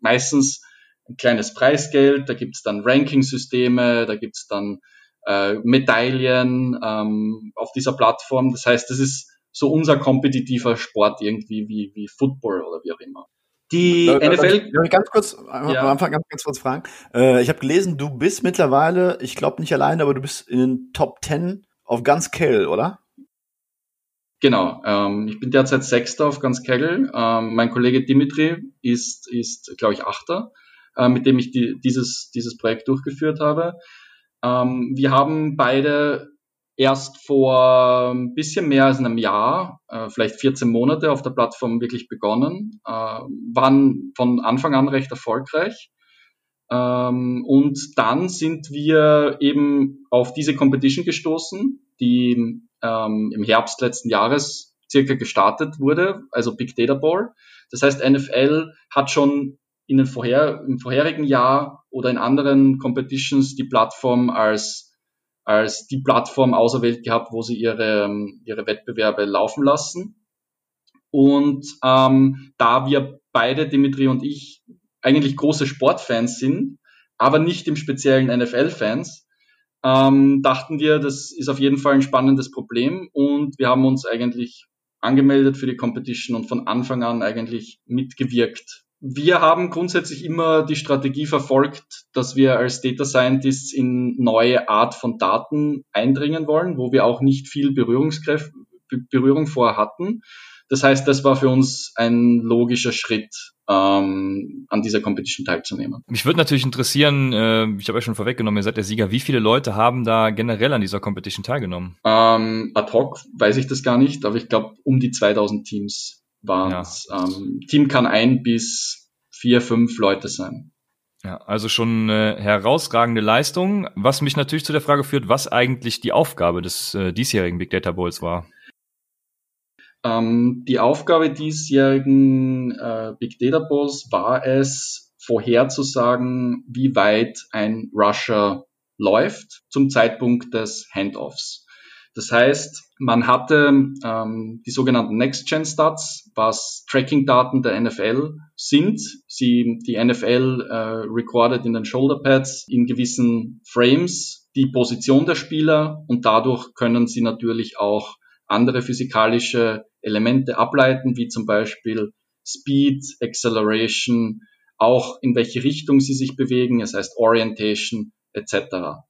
meistens ein kleines Preisgeld, da gibt's dann Ranking-Systeme, da gibt's dann äh, Medaillen ähm, auf dieser Plattform. Das heißt, das ist so unser kompetitiver Sport irgendwie wie, wie Football oder wie auch immer. Die äh, NFL. Darf ich ganz kurz, ja. am Anfang ganz, ganz kurz fragen. Äh, ich habe gelesen, du bist mittlerweile, ich glaube nicht alleine, aber du bist in den Top 10 auf ganz Kell, oder? Genau, ähm, ich bin derzeit Sechster auf ganz Kegel. Ähm, mein Kollege Dimitri ist, ist glaube ich, Achter, äh, mit dem ich die, dieses, dieses Projekt durchgeführt habe. Ähm, wir haben beide erst vor ein bisschen mehr als einem Jahr, äh, vielleicht 14 Monate auf der Plattform wirklich begonnen, äh, waren von Anfang an recht erfolgreich. Ähm, und dann sind wir eben auf diese Competition gestoßen, die ähm, im Herbst letzten Jahres circa gestartet wurde, also Big Data Ball. Das heißt, NFL hat schon in den vorher, im vorherigen Jahr oder in anderen Competitions die Plattform als, als die Plattform auserwählt gehabt, wo sie ihre, ihre Wettbewerbe laufen lassen. Und ähm, da wir beide, Dimitri und ich, eigentlich große Sportfans sind, aber nicht im speziellen NFL-Fans, ähm, dachten wir, das ist auf jeden Fall ein spannendes Problem und wir haben uns eigentlich angemeldet für die Competition und von Anfang an eigentlich mitgewirkt. Wir haben grundsätzlich immer die Strategie verfolgt, dass wir als Data Scientists in neue Art von Daten eindringen wollen, wo wir auch nicht viel Berührungskräfte, Berührung vorher hatten. Das heißt, das war für uns ein logischer Schritt, ähm, an dieser Competition teilzunehmen. Mich würde natürlich interessieren, äh, ich habe ja schon vorweggenommen, ihr seid der Sieger, wie viele Leute haben da generell an dieser Competition teilgenommen? Ähm, ad hoc weiß ich das gar nicht, aber ich glaube, um die 2000 Teams waren es. Ja. Ähm, Team kann ein bis vier, fünf Leute sein. Ja, also schon eine herausragende Leistung, was mich natürlich zu der Frage führt, was eigentlich die Aufgabe des äh, diesjährigen Big Data Bowls war. Ähm, die Aufgabe diesjährigen äh, Big Data Bowls war es, vorherzusagen, wie weit ein Rusher läuft zum Zeitpunkt des Handoffs. Das heißt, man hatte ähm, die sogenannten Next-Gen-Stats, was Tracking-Daten der NFL sind. Sie, die NFL äh, recordet in den Shoulder-Pads in gewissen Frames die Position der Spieler und dadurch können sie natürlich auch andere physikalische Elemente ableiten, wie zum Beispiel Speed, Acceleration, auch in welche Richtung sie sich bewegen, das heißt Orientation etc.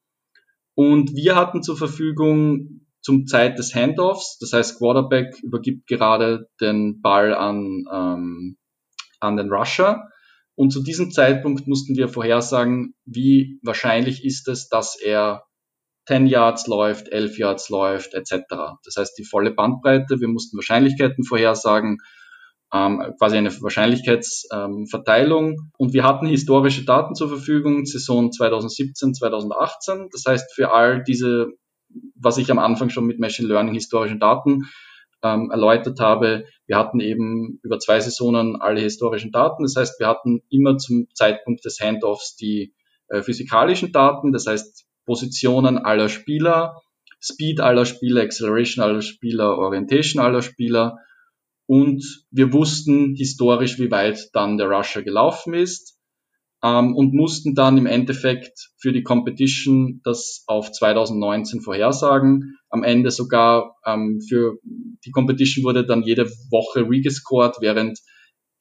Und wir hatten zur Verfügung zum Zeit des Handoffs, das heißt Quarterback übergibt gerade den Ball an, ähm, an den Rusher. Und zu diesem Zeitpunkt mussten wir vorhersagen, wie wahrscheinlich ist es, dass er 10 Yards läuft, 11 Yards läuft, etc. Das heißt, die volle Bandbreite, wir mussten Wahrscheinlichkeiten vorhersagen, ähm, quasi eine Wahrscheinlichkeitsverteilung. Ähm, und wir hatten historische Daten zur Verfügung, Saison 2017, 2018. Das heißt, für all diese, was ich am Anfang schon mit Machine Learning historischen Daten ähm, erläutert habe, wir hatten eben über zwei Saisonen alle historischen Daten. Das heißt, wir hatten immer zum Zeitpunkt des Handoffs die äh, physikalischen Daten. Das heißt, Positionen aller Spieler, Speed aller Spieler, Acceleration aller Spieler, Orientation aller Spieler. Und wir wussten historisch, wie weit dann der Rusher gelaufen ist ähm, und mussten dann im Endeffekt für die Competition das auf 2019 vorhersagen. Am Ende sogar ähm, für die Competition wurde dann jede Woche regescored, während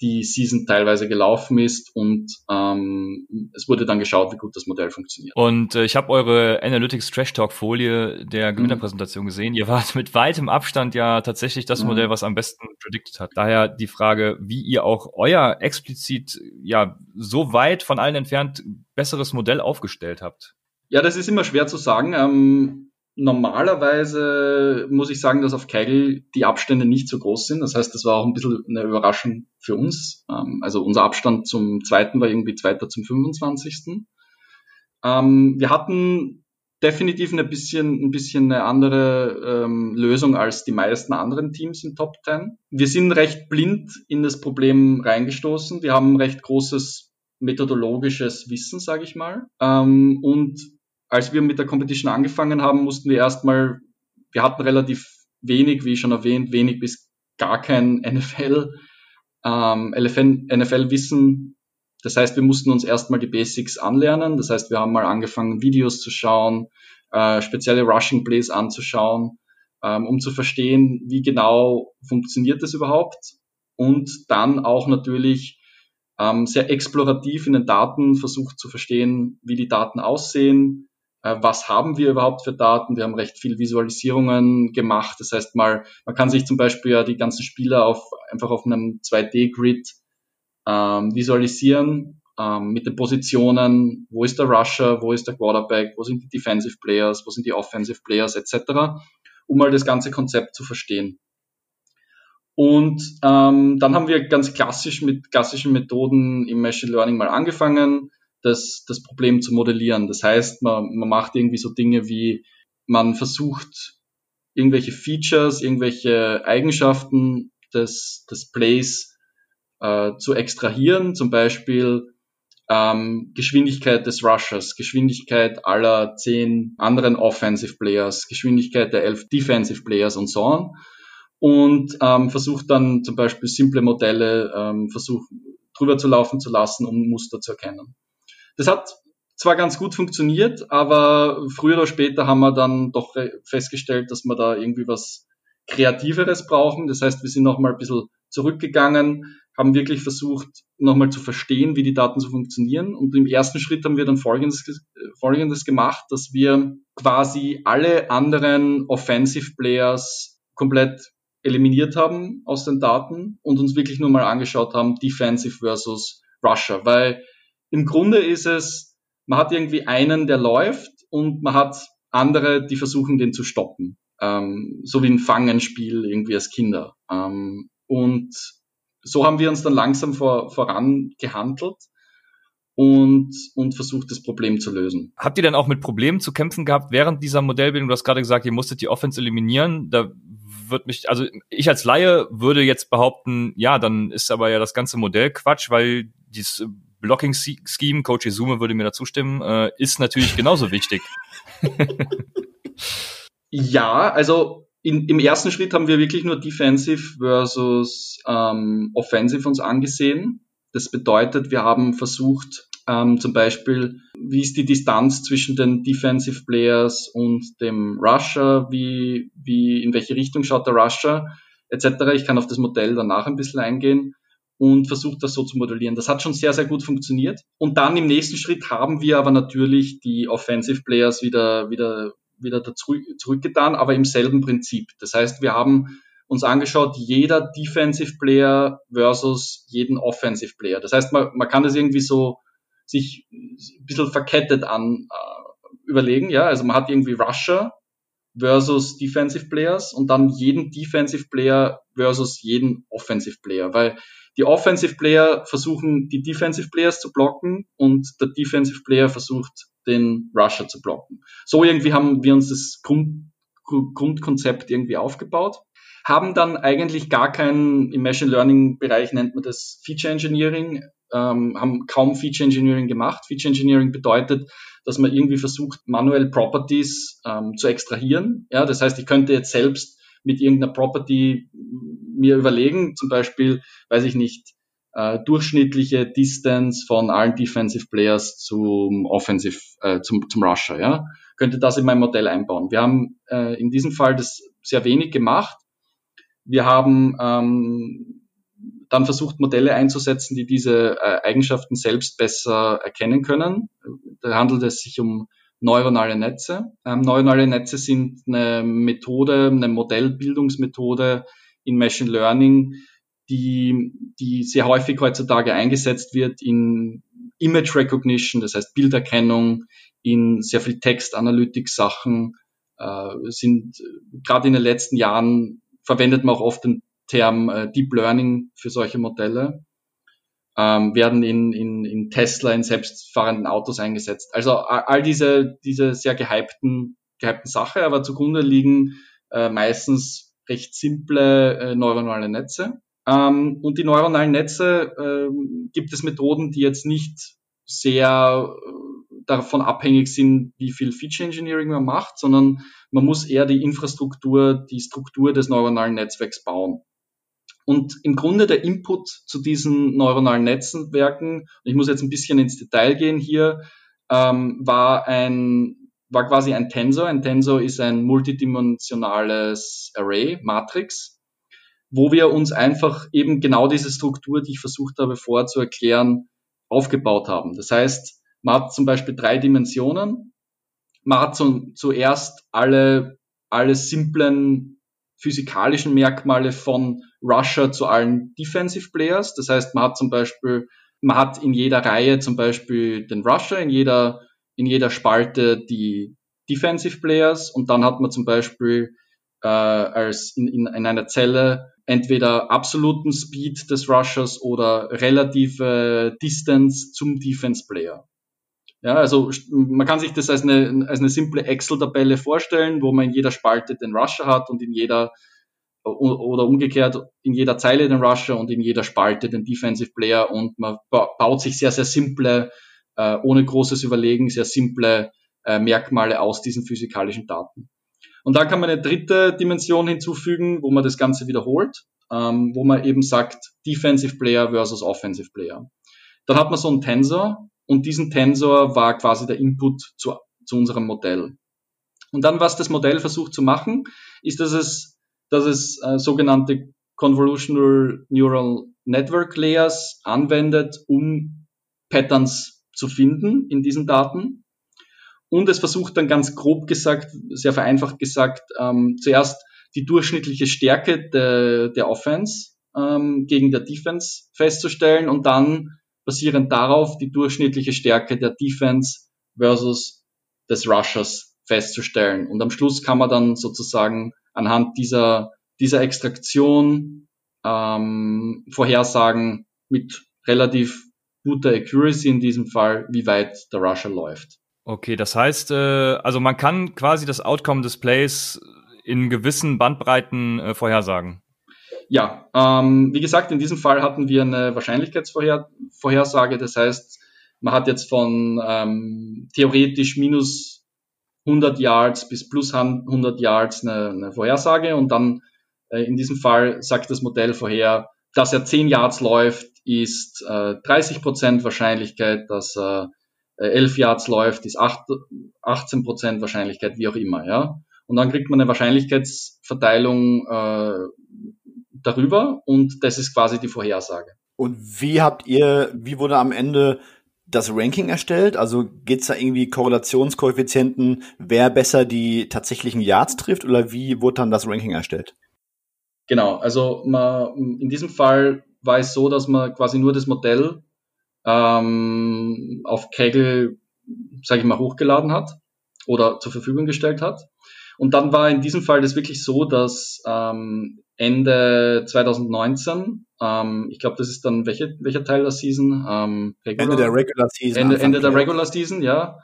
die Season teilweise gelaufen ist und ähm, es wurde dann geschaut, wie gut das Modell funktioniert. Und äh, ich habe eure Analytics Trash Talk Folie der mhm. Gewinnerpräsentation mhm. gesehen. Ihr wart mit weitem Abstand ja tatsächlich das mhm. Modell, was am besten predicted hat. Daher die Frage, wie ihr auch euer explizit ja so weit von allen entfernt besseres Modell aufgestellt habt. Ja, das ist immer schwer zu sagen. Ähm, Normalerweise muss ich sagen, dass auf Kegel die Abstände nicht so groß sind. Das heißt, das war auch ein bisschen eine Überraschung für uns. Ähm, also unser Abstand zum zweiten war irgendwie zweiter zum 25. Ähm, wir hatten definitiv ein bisschen, ein bisschen eine andere ähm, Lösung als die meisten anderen Teams im Top 10. Wir sind recht blind in das Problem reingestoßen. Wir haben recht großes methodologisches Wissen, sage ich mal. und als wir mit der Competition angefangen haben, mussten wir erstmal, wir hatten relativ wenig, wie schon erwähnt, wenig bis gar kein NFL, ähm, NFL-Wissen. Das heißt, wir mussten uns erstmal die Basics anlernen. Das heißt, wir haben mal angefangen, Videos zu schauen, äh, spezielle Rushing Plays anzuschauen, ähm, um zu verstehen, wie genau funktioniert das überhaupt. Und dann auch natürlich ähm, sehr explorativ in den Daten versucht zu verstehen, wie die Daten aussehen, was haben wir überhaupt für Daten. Wir haben recht viel Visualisierungen gemacht. Das heißt mal, man kann sich zum Beispiel ja die ganzen Spieler auf, einfach auf einem 2D-Grid ähm, visualisieren ähm, mit den Positionen, wo ist der Rusher, wo ist der Quarterback, wo sind die Defensive Players, wo sind die Offensive Players etc., um mal das ganze Konzept zu verstehen. Und ähm, dann haben wir ganz klassisch mit klassischen Methoden im Machine Learning mal angefangen das, das Problem zu modellieren. Das heißt, man, man macht irgendwie so Dinge wie, man versucht irgendwelche Features, irgendwelche Eigenschaften des, des Plays äh, zu extrahieren, zum Beispiel ähm, Geschwindigkeit des Rushers, Geschwindigkeit aller zehn anderen Offensive Players, Geschwindigkeit der elf Defensive Players und so on. Und ähm, versucht dann zum Beispiel simple Modelle ähm, versucht drüber zu laufen zu lassen, um Muster zu erkennen. Das hat zwar ganz gut funktioniert, aber früher oder später haben wir dann doch festgestellt, dass wir da irgendwie was Kreativeres brauchen. Das heißt, wir sind nochmal ein bisschen zurückgegangen, haben wirklich versucht, nochmal zu verstehen, wie die Daten so funktionieren. Und im ersten Schritt haben wir dann Folgendes, Folgendes gemacht, dass wir quasi alle anderen Offensive Players komplett eliminiert haben aus den Daten und uns wirklich nur mal angeschaut haben, Defensive versus Russia. Weil im Grunde ist es, man hat irgendwie einen, der läuft und man hat andere, die versuchen, den zu stoppen. Ähm, so wie ein Fangenspiel irgendwie als Kinder. Ähm, und so haben wir uns dann langsam vor, voran gehandelt und, und versucht, das Problem zu lösen. Habt ihr dann auch mit Problemen zu kämpfen gehabt während dieser Modellbildung? Du hast gerade gesagt, ihr musstet die Offense eliminieren. Da wird mich, also ich als Laie würde jetzt behaupten, ja, dann ist aber ja das ganze Modell Quatsch, weil dieses Blocking Scheme, Coach Izume würde mir da zustimmen, äh, ist natürlich genauso wichtig. ja, also in, im ersten Schritt haben wir wirklich nur Defensive versus ähm, Offensive uns angesehen. Das bedeutet, wir haben versucht, ähm, zum Beispiel, wie ist die Distanz zwischen den Defensive Players und dem Rusher, wie, wie, in welche Richtung schaut der Rusher, etc. Ich kann auf das Modell danach ein bisschen eingehen und versucht das so zu modellieren. Das hat schon sehr, sehr gut funktioniert. Und dann im nächsten Schritt haben wir aber natürlich die Offensive Players wieder, wieder, wieder zurück, zurückgetan, aber im selben Prinzip. Das heißt, wir haben uns angeschaut, jeder Defensive Player versus jeden Offensive Player. Das heißt, man, man kann das irgendwie so sich ein bisschen verkettet an äh, überlegen, ja. Also man hat irgendwie Rusher versus Defensive Players und dann jeden Defensive Player versus jeden Offensive Player, weil die Offensive Player versuchen, die Defensive Players zu blocken und der Defensive Player versucht, den Rusher zu blocken. So irgendwie haben wir uns das Grund, Grundkonzept irgendwie aufgebaut haben dann eigentlich gar kein, im Machine Learning Bereich nennt man das Feature Engineering, ähm, haben kaum Feature Engineering gemacht. Feature Engineering bedeutet, dass man irgendwie versucht, manuell Properties ähm, zu extrahieren. Ja, das heißt, ich könnte jetzt selbst mit irgendeiner Property mir überlegen, zum Beispiel, weiß ich nicht, äh, durchschnittliche Distance von allen Defensive Players zum Offensive, äh, zum, zum Rusher, ja, könnte das in mein Modell einbauen. Wir haben äh, in diesem Fall das sehr wenig gemacht. Wir haben ähm, dann versucht, Modelle einzusetzen, die diese äh, Eigenschaften selbst besser erkennen können. Da handelt es sich um neuronale Netze. Ähm, neuronale Netze sind eine Methode, eine Modellbildungsmethode in Machine Learning, die, die sehr häufig heutzutage eingesetzt wird in Image Recognition, das heißt Bilderkennung, in sehr viel Text-Analytics-Sachen, äh, sind gerade in den letzten Jahren verwendet man auch oft den Term äh, Deep Learning für solche Modelle, ähm, werden in, in, in Tesla, in selbstfahrenden Autos eingesetzt. Also all diese, diese sehr gehypten, gehypten Sache, aber zugrunde liegen äh, meistens recht simple äh, neuronale Netze. Ähm, und die neuronalen Netze äh, gibt es Methoden, die jetzt nicht sehr äh, davon abhängig sind, wie viel Feature Engineering man macht, sondern man muss eher die Infrastruktur, die Struktur des neuronalen Netzwerks bauen. Und im Grunde der Input zu diesen neuronalen Netzwerken, ich muss jetzt ein bisschen ins Detail gehen hier, ähm, war ein war quasi ein Tensor. Ein Tensor ist ein multidimensionales Array, Matrix, wo wir uns einfach eben genau diese Struktur, die ich versucht habe vorher zu erklären, aufgebaut haben. Das heißt, man hat zum Beispiel drei Dimensionen. Man hat zum, zuerst alle, alle simplen physikalischen Merkmale von Rusher zu allen Defensive Players. Das heißt, man hat zum Beispiel, man hat in jeder Reihe zum Beispiel den Rusher, in jeder, in jeder Spalte die Defensive Players und dann hat man zum Beispiel äh, als in, in, in einer Zelle entweder absoluten Speed des Rushers oder relative Distance zum Defense Player. Ja, also man kann sich das als eine, als eine simple Excel-Tabelle vorstellen, wo man in jeder Spalte den Rusher hat und in jeder oder umgekehrt in jeder Zeile den Rusher und in jeder Spalte den Defensive Player und man baut sich sehr, sehr simple, äh, ohne großes Überlegen, sehr simple äh, Merkmale aus diesen physikalischen Daten. Und dann kann man eine dritte Dimension hinzufügen, wo man das Ganze wiederholt, ähm, wo man eben sagt Defensive Player versus Offensive Player. Dann hat man so einen Tensor und diesen Tensor war quasi der Input zu, zu unserem Modell. Und dann, was das Modell versucht zu machen, ist, dass es dass es äh, sogenannte Convolutional Neural Network Layers anwendet, um Patterns zu finden in diesen Daten. Und es versucht dann ganz grob gesagt, sehr vereinfacht gesagt, ähm, zuerst die durchschnittliche Stärke de, der Offense ähm, gegen der Defense festzustellen und dann basierend darauf die durchschnittliche Stärke der Defense versus des Rushers festzustellen. Und am Schluss kann man dann sozusagen anhand dieser, dieser Extraktion ähm, vorhersagen mit relativ guter Accuracy in diesem Fall, wie weit der Rusher läuft. Okay, das heißt, äh, also man kann quasi das Outcome des Plays in gewissen Bandbreiten äh, vorhersagen. Ja, ähm, wie gesagt, in diesem Fall hatten wir eine Wahrscheinlichkeitsvorhersage. Das heißt, man hat jetzt von ähm, theoretisch minus 100 Yards bis plus 100 Yards eine, eine Vorhersage und dann äh, in diesem Fall sagt das Modell vorher, dass er 10 Yards läuft, ist äh, 30% Wahrscheinlichkeit, dass er äh, 11 Yards läuft, ist 8, 18% Wahrscheinlichkeit, wie auch immer. Ja? Und dann kriegt man eine Wahrscheinlichkeitsverteilung äh, darüber und das ist quasi die Vorhersage. Und wie habt ihr, wie wurde am Ende das Ranking erstellt? Also geht's da irgendwie Korrelationskoeffizienten, wer besser die tatsächlichen Yards trifft oder wie wurde dann das Ranking erstellt? Genau, also man, in diesem Fall war es so, dass man quasi nur das Modell ähm, auf Kaggle, sage ich mal, hochgeladen hat oder zur Verfügung gestellt hat. Und dann war in diesem Fall das wirklich so, dass ähm, Ende 2019, ähm, ich glaube, das ist dann welche, welcher Teil der Season? Ähm, Ende der Regular Season. Ende, Ende der Regular Season, ja.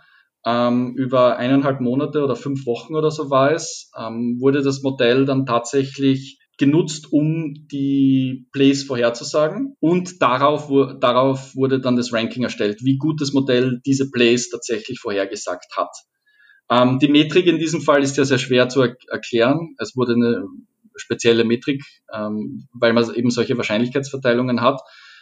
Ähm, über eineinhalb Monate oder fünf Wochen oder so war es, ähm, wurde das Modell dann tatsächlich genutzt, um die Plays vorherzusagen. Und darauf, darauf wurde dann das Ranking erstellt, wie gut das Modell diese Plays tatsächlich vorhergesagt hat. Ähm, die Metrik in diesem Fall ist ja sehr schwer zu er erklären. Es wurde eine spezielle Metrik, ähm, weil man eben solche Wahrscheinlichkeitsverteilungen hat.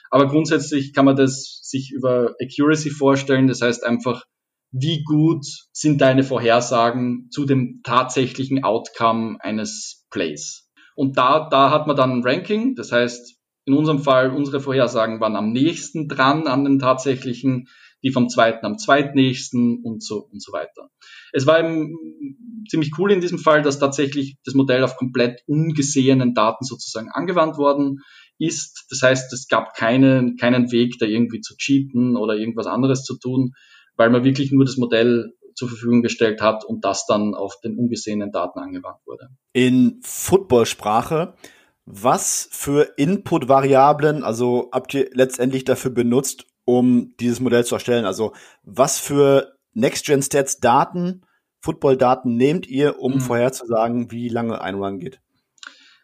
Aber grundsätzlich kann man das sich über Accuracy vorstellen. Das heißt einfach, wie gut sind deine Vorhersagen zu dem tatsächlichen Outcome eines Plays. Und da, da hat man dann ein Ranking. Das heißt, in unserem Fall, unsere Vorhersagen waren am nächsten dran an den tatsächlichen die vom zweiten am zweitnächsten und so und so weiter. Es war eben ziemlich cool in diesem Fall, dass tatsächlich das Modell auf komplett ungesehenen Daten sozusagen angewandt worden ist. Das heißt, es gab keinen, keinen Weg, da irgendwie zu cheaten oder irgendwas anderes zu tun, weil man wirklich nur das Modell zur Verfügung gestellt hat und das dann auf den ungesehenen Daten angewandt wurde. In Footballsprache, was für Input-Variablen, also habt ihr letztendlich dafür benutzt, um dieses Modell zu erstellen? Also was für Next-Gen-Stats Daten, Football-Daten nehmt ihr, um mhm. vorherzusagen, wie lange ein Run geht?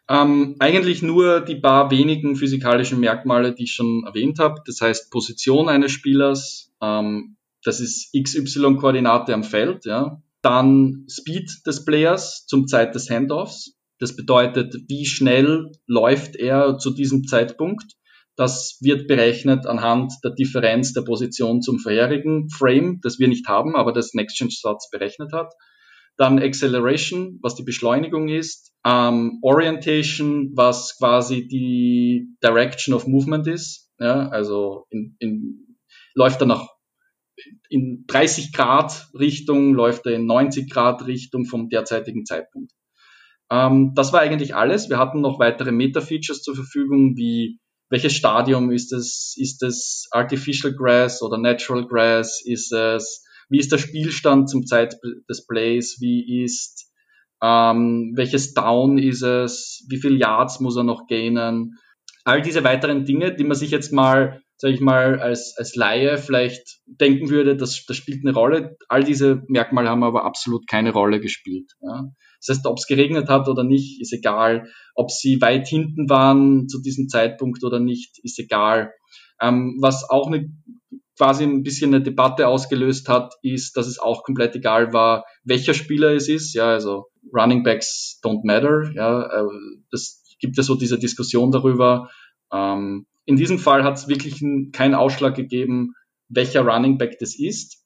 Ähm, eigentlich nur die paar wenigen physikalischen Merkmale, die ich schon erwähnt habe. Das heißt Position eines Spielers, ähm, das ist XY-Koordinate am Feld, ja. Dann Speed des Players zum Zeit des Handoffs. Das bedeutet, wie schnell läuft er zu diesem Zeitpunkt. Das wird berechnet anhand der Differenz der Position zum vorherigen Frame, das wir nicht haben, aber das NextGen-Satz berechnet hat. Dann Acceleration, was die Beschleunigung ist. Ähm, Orientation, was quasi die Direction of Movement ist. Ja, also in, in, läuft er nach in 30 Grad Richtung, läuft er in 90 Grad Richtung vom derzeitigen Zeitpunkt. Ähm, das war eigentlich alles. Wir hatten noch weitere Meta-Features zur Verfügung, wie welches Stadium ist es? Ist es Artificial Grass oder Natural Grass? Ist es, wie ist der Spielstand zum Zeit des Plays? Wie ist, ähm, welches Down ist es? Wie viel Yards muss er noch gainen? All diese weiteren Dinge, die man sich jetzt mal, sage ich mal, als, als Laie vielleicht denken würde, das, das spielt eine Rolle. All diese Merkmale haben aber absolut keine Rolle gespielt. Ja. Das heißt, ob es geregnet hat oder nicht, ist egal. Ob sie weit hinten waren zu diesem Zeitpunkt oder nicht, ist egal. Ähm, was auch eine, quasi ein bisschen eine Debatte ausgelöst hat, ist, dass es auch komplett egal war, welcher Spieler es ist. Ja, also Running Backs don't matter. Ja, äh, das gibt ja so diese Diskussion darüber. Ähm, in diesem Fall hat es wirklich keinen Ausschlag gegeben, welcher Running Back das ist.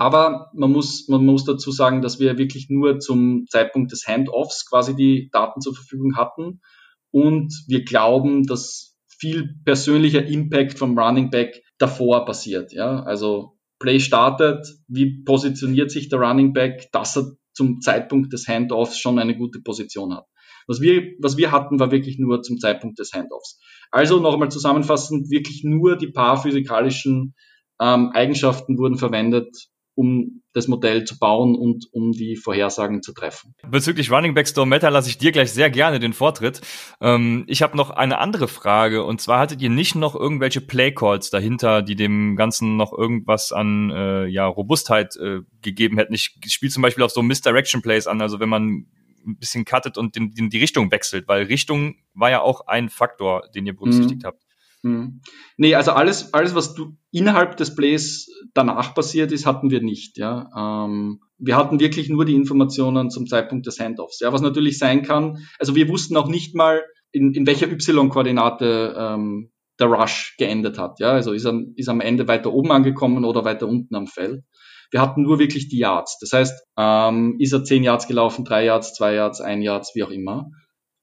Aber man muss, man muss dazu sagen, dass wir wirklich nur zum Zeitpunkt des Handoffs quasi die Daten zur Verfügung hatten. Und wir glauben, dass viel persönlicher Impact vom Running Back davor passiert. Ja, also Play startet, wie positioniert sich der Running Back, dass er zum Zeitpunkt des Handoffs schon eine gute Position hat. Was wir, was wir hatten, war wirklich nur zum Zeitpunkt des Handoffs. Also nochmal zusammenfassend, wirklich nur die paar physikalischen ähm, Eigenschaften wurden verwendet, um das Modell zu bauen und um die Vorhersagen zu treffen. Bezüglich Running Back Store Meta lasse ich dir gleich sehr gerne den Vortritt. Ähm, ich habe noch eine andere Frage und zwar hattet ihr nicht noch irgendwelche Play Calls dahinter, die dem Ganzen noch irgendwas an äh, ja, Robustheit äh, gegeben hätten? Ich spiele zum Beispiel auf so Misdirection Plays an, also wenn man ein bisschen cuttet und den, den, die Richtung wechselt, weil Richtung war ja auch ein Faktor, den ihr berücksichtigt mhm. habt. Hm. Nee, also alles, alles, was du innerhalb des Plays danach passiert ist, hatten wir nicht. Ja. Ähm, wir hatten wirklich nur die Informationen zum Zeitpunkt des Handoffs. Ja, was natürlich sein kann, also wir wussten auch nicht mal, in, in welcher Y-Koordinate ähm, der Rush geendet hat. Ja, also ist er, ist am Ende weiter oben angekommen oder weiter unten am Feld. Wir hatten nur wirklich die Yards. Das heißt, ähm, ist er 10 Yards gelaufen, 3 Yards, 2 Yards, 1 Yards, wie auch immer.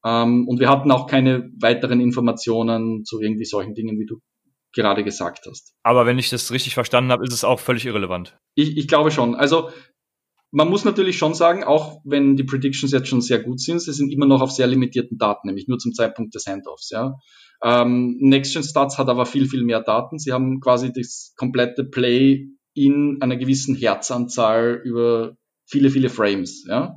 Ähm, und wir hatten auch keine weiteren Informationen zu irgendwie solchen Dingen, wie du gerade gesagt hast. Aber wenn ich das richtig verstanden habe, ist es auch völlig irrelevant. Ich, ich glaube schon. Also man muss natürlich schon sagen, auch wenn die Predictions jetzt schon sehr gut sind, sie sind immer noch auf sehr limitierten Daten, nämlich nur zum Zeitpunkt des Handoffs. Ja. Ähm, NextGen Stats hat aber viel, viel mehr Daten. Sie haben quasi das komplette Play in einer gewissen Herzanzahl über viele, viele Frames. Ja.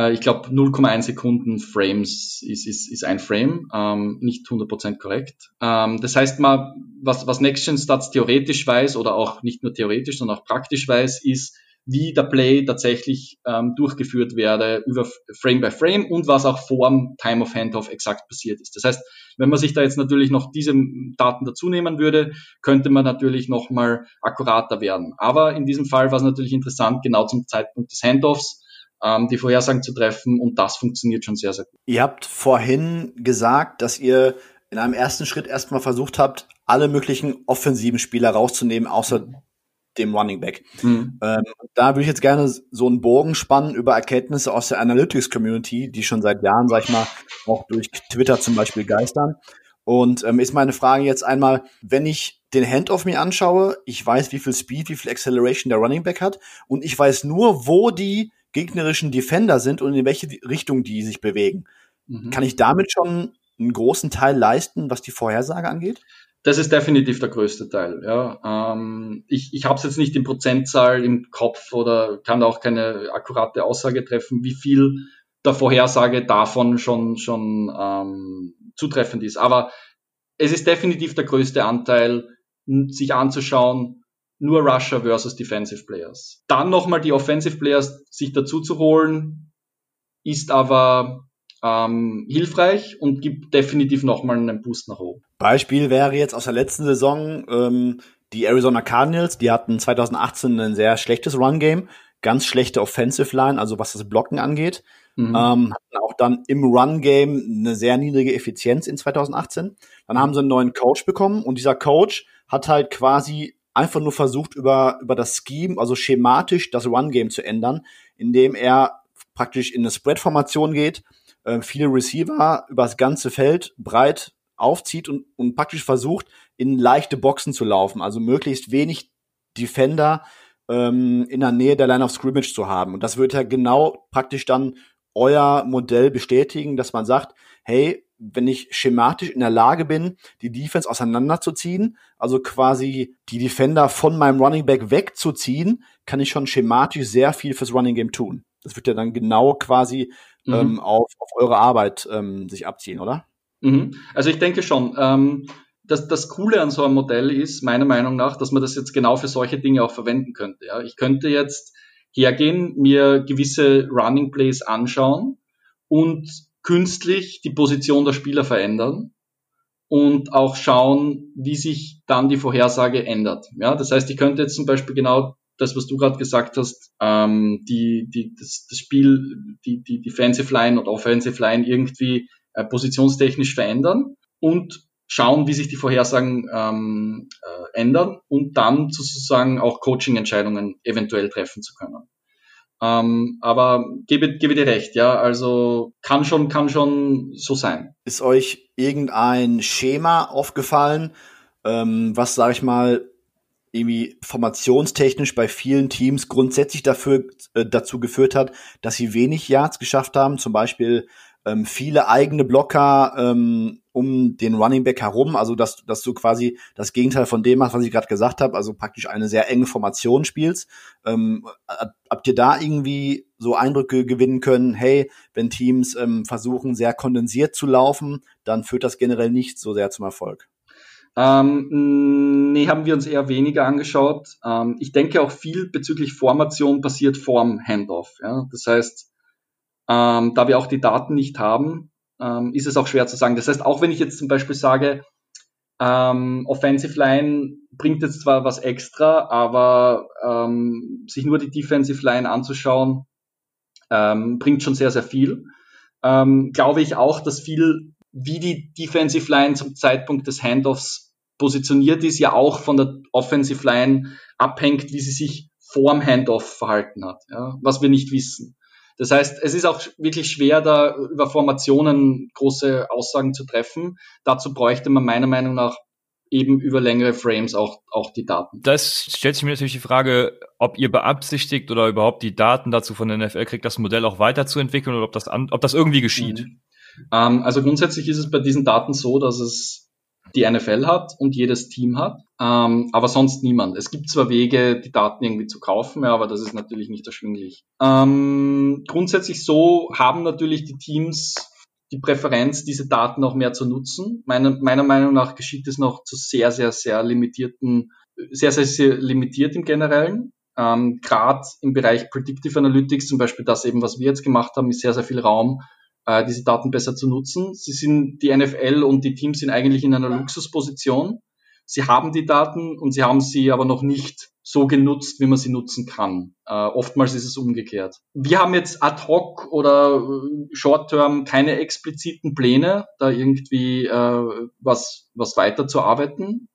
Äh, ich glaube 0,1 Sekunden Frames ist, ist, ist ein Frame, ähm, nicht 100% korrekt. Ähm, das heißt mal, was, was NextGen Stats theoretisch weiß oder auch nicht nur theoretisch, sondern auch praktisch weiß, ist, wie der Play tatsächlich ähm, durchgeführt werde über Frame by Frame und was auch vor dem Time of Handoff exakt passiert ist. Das heißt, wenn man sich da jetzt natürlich noch diese Daten dazu nehmen würde, könnte man natürlich nochmal akkurater werden. Aber in diesem Fall war es natürlich interessant, genau zum Zeitpunkt des Handoffs ähm, die Vorhersagen zu treffen und das funktioniert schon sehr, sehr gut. Ihr habt vorhin gesagt, dass ihr in einem ersten Schritt erstmal versucht habt, alle möglichen offensiven Spieler rauszunehmen, außer dem Running Back. Mhm. Ähm, da würde ich jetzt gerne so einen Bogen spannen über Erkenntnisse aus der Analytics Community, die schon seit Jahren, sag ich mal, auch durch Twitter zum Beispiel geistern. Und ähm, ist meine Frage jetzt einmal, wenn ich den Handoff mir anschaue, ich weiß, wie viel Speed, wie viel Acceleration der Running Back hat und ich weiß nur, wo die gegnerischen Defender sind und in welche Richtung die sich bewegen. Mhm. Kann ich damit schon einen großen Teil leisten, was die Vorhersage angeht? Das ist definitiv der größte Teil. Ja. Ähm, ich ich habe es jetzt nicht in Prozentzahl im Kopf oder kann auch keine akkurate Aussage treffen, wie viel der Vorhersage davon schon schon ähm, zutreffend ist. Aber es ist definitiv der größte Anteil, sich anzuschauen, nur Rusher versus Defensive Players. Dann nochmal die Offensive Players sich dazu zu holen, ist aber ähm, hilfreich und gibt definitiv nochmal einen Boost nach oben. Beispiel wäre jetzt aus der letzten Saison ähm, die Arizona Cardinals, die hatten 2018 ein sehr schlechtes Run-Game, ganz schlechte Offensive Line, also was das Blocken angeht. Mhm. Ähm, hatten auch dann im Run-Game eine sehr niedrige Effizienz in 2018. Dann haben sie einen neuen Coach bekommen und dieser Coach hat halt quasi einfach nur versucht, über, über das Scheme, also schematisch das Run-Game zu ändern, indem er praktisch in eine Spread-Formation geht, äh, viele Receiver über das ganze Feld breit aufzieht und, und praktisch versucht, in leichte Boxen zu laufen, also möglichst wenig Defender ähm, in der Nähe der Line of Scrimmage zu haben. Und das wird ja genau praktisch dann euer Modell bestätigen, dass man sagt, hey, wenn ich schematisch in der Lage bin, die Defense auseinanderzuziehen, also quasi die Defender von meinem Running Back wegzuziehen, kann ich schon schematisch sehr viel fürs Running Game tun. Das wird ja dann genau quasi mhm. ähm, auf, auf eure Arbeit ähm, sich abziehen, oder? Mhm. Also ich denke schon. Ähm, das, das Coole an so einem Modell ist, meiner Meinung nach, dass man das jetzt genau für solche Dinge auch verwenden könnte. Ja? Ich könnte jetzt hergehen, mir gewisse Running Plays anschauen und künstlich die Position der Spieler verändern und auch schauen, wie sich dann die Vorhersage ändert. Ja, das heißt, ich könnte jetzt zum Beispiel genau das, was du gerade gesagt hast, ähm, die, die, das, das Spiel, die, die Defensive Line und Offensive Line irgendwie äh, positionstechnisch verändern und schauen, wie sich die Vorhersagen ähm, äh, ändern und dann sozusagen auch Coaching-Entscheidungen eventuell treffen zu können. Ähm, aber gebe, gebe dir recht, ja, also kann schon, kann schon so sein. Ist euch irgendein Schema aufgefallen, ähm, was, sage ich mal, irgendwie formationstechnisch bei vielen Teams grundsätzlich dafür, äh, dazu geführt hat, dass sie wenig Yards geschafft haben, zum Beispiel ähm, viele eigene Blocker ähm, um den Running Back herum, also dass, dass du quasi das Gegenteil von dem machst, was ich gerade gesagt habe, also praktisch eine sehr enge Formation spielst. Ähm, habt ihr da irgendwie so Eindrücke gewinnen können, hey, wenn Teams ähm, versuchen, sehr kondensiert zu laufen, dann führt das generell nicht so sehr zum Erfolg? Ähm, nee, haben wir uns eher weniger angeschaut. Ähm, ich denke auch viel bezüglich Formation passiert vorm Handoff. Ja? Das heißt, ähm, da wir auch die Daten nicht haben, ähm, ist es auch schwer zu sagen. Das heißt, auch wenn ich jetzt zum Beispiel sage, ähm, Offensive Line bringt jetzt zwar was extra, aber ähm, sich nur die Defensive Line anzuschauen, ähm, bringt schon sehr, sehr viel. Ähm, glaube ich auch, dass viel, wie die Defensive Line zum Zeitpunkt des Handoffs positioniert ist, ja auch von der Offensive Line abhängt, wie sie sich vorm Handoff verhalten hat, ja, was wir nicht wissen. Das heißt, es ist auch wirklich schwer, da über Formationen große Aussagen zu treffen. Dazu bräuchte man meiner Meinung nach eben über längere Frames auch, auch die Daten. Das stellt sich mir natürlich die Frage, ob ihr beabsichtigt oder überhaupt die Daten dazu von der NFL kriegt, das Modell auch weiterzuentwickeln oder ob das, an, ob das irgendwie geschieht. Mhm. Ähm, also grundsätzlich ist es bei diesen Daten so, dass es die NFL hat und jedes Team hat, ähm, aber sonst niemand. Es gibt zwar Wege, die Daten irgendwie zu kaufen, ja, aber das ist natürlich nicht erschwinglich. Ähm, grundsätzlich so haben natürlich die Teams die Präferenz, diese Daten auch mehr zu nutzen. Meine, meiner Meinung nach geschieht es noch zu sehr, sehr, sehr limitierten, sehr, sehr, sehr limitiert im Generellen. Ähm, Gerade im Bereich Predictive Analytics, zum Beispiel das eben, was wir jetzt gemacht haben, ist sehr, sehr viel Raum, äh, diese Daten besser zu nutzen. Sie sind, die NFL und die Teams sind eigentlich in einer Luxusposition. Sie haben die Daten und sie haben sie aber noch nicht so genutzt, wie man sie nutzen kann. Äh, oftmals ist es umgekehrt. Wir haben jetzt ad hoc oder äh, short-term keine expliziten Pläne, da irgendwie äh, was, was weiter zu arbeiten.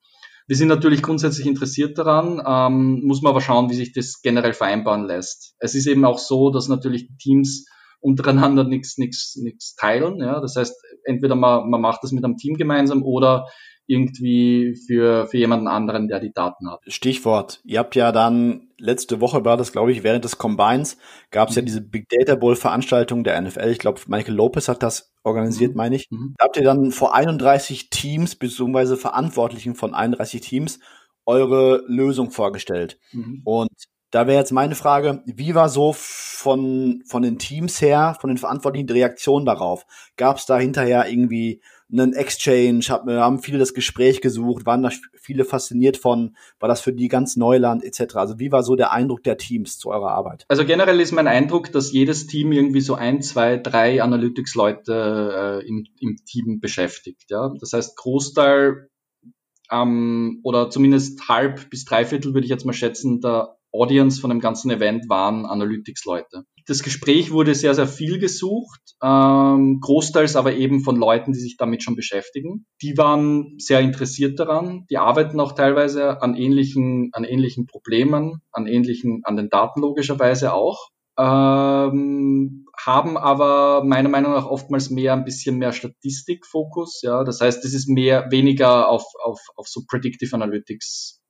Wir sind natürlich grundsätzlich interessiert daran, ähm, muss man aber schauen, wie sich das generell vereinbaren lässt. Es ist eben auch so, dass natürlich Teams untereinander nichts nichts nichts teilen. Ja? Das heißt, entweder man, man macht das mit einem Team gemeinsam oder irgendwie für, für jemanden anderen, der die Daten hat. Stichwort. Ihr habt ja dann, letzte Woche war das, glaube ich, während des Combines, gab es mhm. ja diese Big Data Bowl Veranstaltung der NFL. Ich glaube, Michael Lopez hat das organisiert, mhm. meine ich. Mhm. Da habt ihr dann vor 31 Teams, beziehungsweise Verantwortlichen von 31 Teams, eure Lösung vorgestellt. Mhm. Und da wäre jetzt meine Frage, wie war so von, von den Teams her, von den Verantwortlichen die Reaktion darauf? Gab es da hinterher irgendwie einen Exchange? Hab, haben viele das Gespräch gesucht? Waren da viele fasziniert von? War das für die ganz Neuland etc.? Also wie war so der Eindruck der Teams zu eurer Arbeit? Also generell ist mein Eindruck, dass jedes Team irgendwie so ein, zwei, drei Analytics-Leute äh, im, im Team beschäftigt. Ja? Das heißt, Großteil ähm, oder zumindest halb bis dreiviertel würde ich jetzt mal schätzen, der Audience von dem ganzen Event waren Analytics-Leute. Das Gespräch wurde sehr, sehr viel gesucht, ähm, großteils aber eben von Leuten, die sich damit schon beschäftigen. Die waren sehr interessiert daran, die arbeiten auch teilweise an ähnlichen, an ähnlichen Problemen, an ähnlichen, an den Daten logischerweise auch. Ähm, haben aber meiner Meinung nach oftmals mehr ein bisschen mehr Statistikfokus. Ja, das heißt, es ist mehr weniger auf auf, auf so Predictive Analytics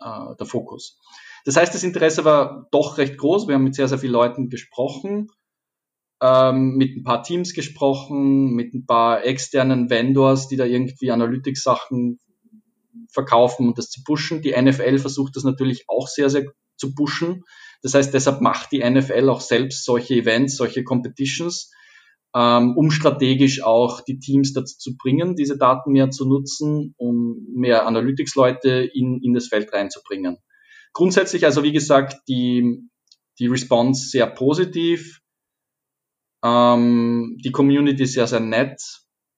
äh, der Fokus. Das heißt, das Interesse war doch recht groß. Wir haben mit sehr, sehr vielen Leuten gesprochen, ähm, mit ein paar Teams gesprochen, mit ein paar externen Vendors, die da irgendwie Analytics-Sachen verkaufen und das zu pushen. Die NFL versucht das natürlich auch sehr, sehr zu pushen. Das heißt, deshalb macht die NFL auch selbst solche Events, solche Competitions, ähm, um strategisch auch die Teams dazu zu bringen, diese Daten mehr zu nutzen, um mehr Analytics-Leute in, in das Feld reinzubringen grundsätzlich, also wie gesagt, die, die Response sehr positiv. Ähm, die Community sehr, sehr nett.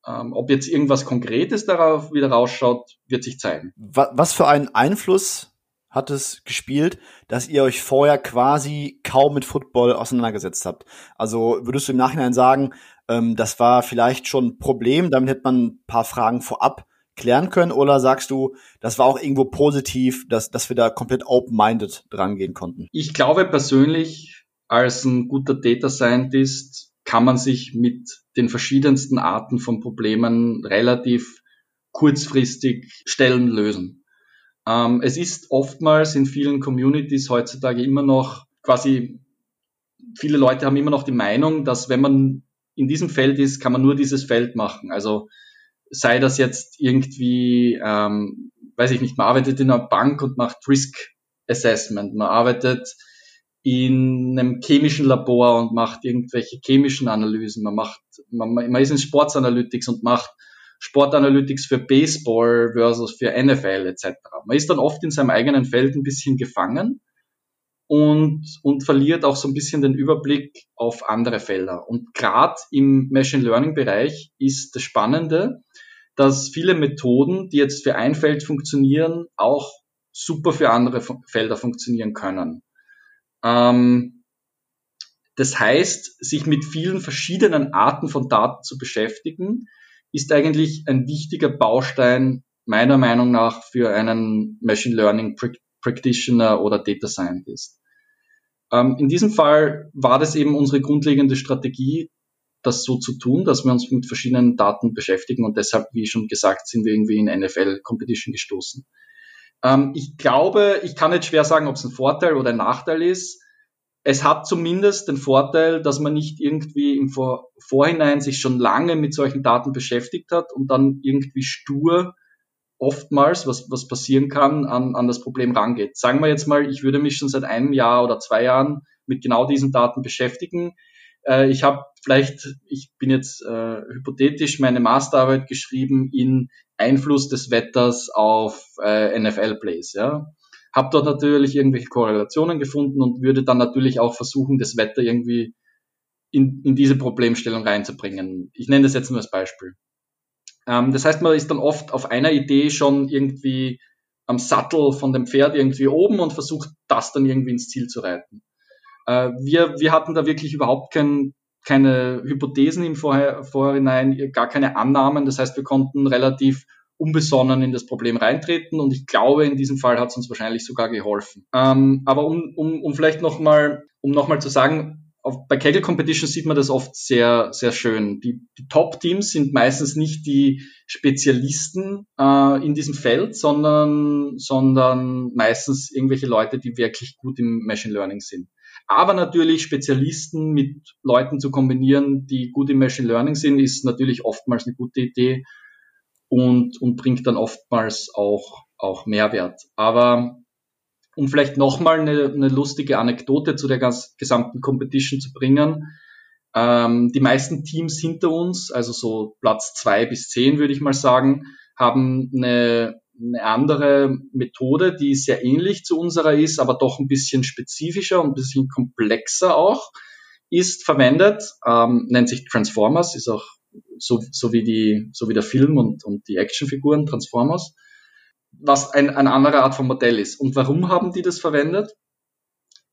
Ähm, ob jetzt irgendwas Konkretes darauf wieder rausschaut, wird sich zeigen. Was für einen Einfluss hat es gespielt, dass ihr euch vorher quasi kaum mit Football auseinandergesetzt habt? Also würdest du im Nachhinein sagen, ähm, das war vielleicht schon ein Problem, damit hätte man ein paar Fragen vorab klären können? Oder sagst du, das war auch irgendwo positiv, dass, dass wir da komplett open-minded dran gehen konnten? Ich glaube persönlich, als ein guter Data Scientist kann man sich mit den verschiedensten Arten von Problemen relativ kurzfristig Stellen lösen. Ähm, es ist oftmals in vielen Communities heutzutage immer noch quasi, viele Leute haben immer noch die Meinung, dass wenn man in diesem Feld ist, kann man nur dieses Feld machen. Also sei das jetzt irgendwie, ähm, weiß ich nicht, man arbeitet in einer Bank und macht Risk Assessment, man arbeitet in einem chemischen Labor und macht irgendwelche chemischen Analysen, man macht, man, man ist in Sports Analytics und macht Sportanalytics für Baseball versus für NFL etc. Man ist dann oft in seinem eigenen Feld ein bisschen gefangen und, und verliert auch so ein bisschen den Überblick auf andere Felder. Und gerade im Machine Learning Bereich ist das Spannende, dass viele Methoden, die jetzt für ein Feld funktionieren, auch super für andere Felder funktionieren können. Ähm, das heißt, sich mit vielen verschiedenen Arten von Daten zu beschäftigen, ist eigentlich ein wichtiger Baustein meiner Meinung nach für einen Machine Learning Practitioner oder Data Scientist. Ähm, in diesem Fall war das eben unsere grundlegende Strategie, das so zu tun, dass wir uns mit verschiedenen Daten beschäftigen und deshalb, wie schon gesagt, sind wir irgendwie in NFL Competition gestoßen. Ähm, ich glaube, ich kann jetzt schwer sagen, ob es ein Vorteil oder ein Nachteil ist es hat zumindest den Vorteil, dass man nicht irgendwie im Vor Vorhinein sich schon lange mit solchen Daten beschäftigt hat und dann irgendwie stur oftmals, was, was passieren kann, an, an das Problem rangeht. Sagen wir jetzt mal, ich würde mich schon seit einem Jahr oder zwei Jahren mit genau diesen Daten beschäftigen. Äh, ich habe vielleicht, ich bin jetzt äh, hypothetisch meine Masterarbeit geschrieben in Einfluss des Wetters auf äh, NFL-Plays. Ja? habe dort natürlich irgendwelche Korrelationen gefunden und würde dann natürlich auch versuchen, das Wetter irgendwie in, in diese Problemstellung reinzubringen. Ich nenne das jetzt nur als Beispiel. Ähm, das heißt, man ist dann oft auf einer Idee schon irgendwie am Sattel von dem Pferd irgendwie oben und versucht, das dann irgendwie ins Ziel zu reiten. Äh, wir, wir hatten da wirklich überhaupt kein, keine Hypothesen im Vorher, Vorhinein, gar keine Annahmen. Das heißt, wir konnten relativ unbesonnen in das Problem reintreten und ich glaube, in diesem Fall hat es uns wahrscheinlich sogar geholfen. Ähm, aber um, um, um vielleicht nochmal, um nochmal zu sagen, auf, bei Kegel Competition sieht man das oft sehr, sehr schön. Die, die Top-Teams sind meistens nicht die Spezialisten äh, in diesem Feld, sondern, sondern meistens irgendwelche Leute, die wirklich gut im Machine Learning sind. Aber natürlich Spezialisten mit Leuten zu kombinieren, die gut im Machine Learning sind, ist natürlich oftmals eine gute Idee und, und bringt dann oftmals auch, auch Mehrwert. Aber um vielleicht nochmal eine, eine lustige Anekdote zu der ganz, gesamten Competition zu bringen. Ähm, die meisten Teams hinter uns, also so Platz zwei bis zehn würde ich mal sagen, haben eine, eine andere Methode, die sehr ähnlich zu unserer ist, aber doch ein bisschen spezifischer und ein bisschen komplexer auch, ist verwendet, ähm, nennt sich Transformers, ist auch so, so wie die, so wie der Film und, und die Actionfiguren Transformers, was ein, eine andere Art von Modell ist. Und warum haben die das verwendet?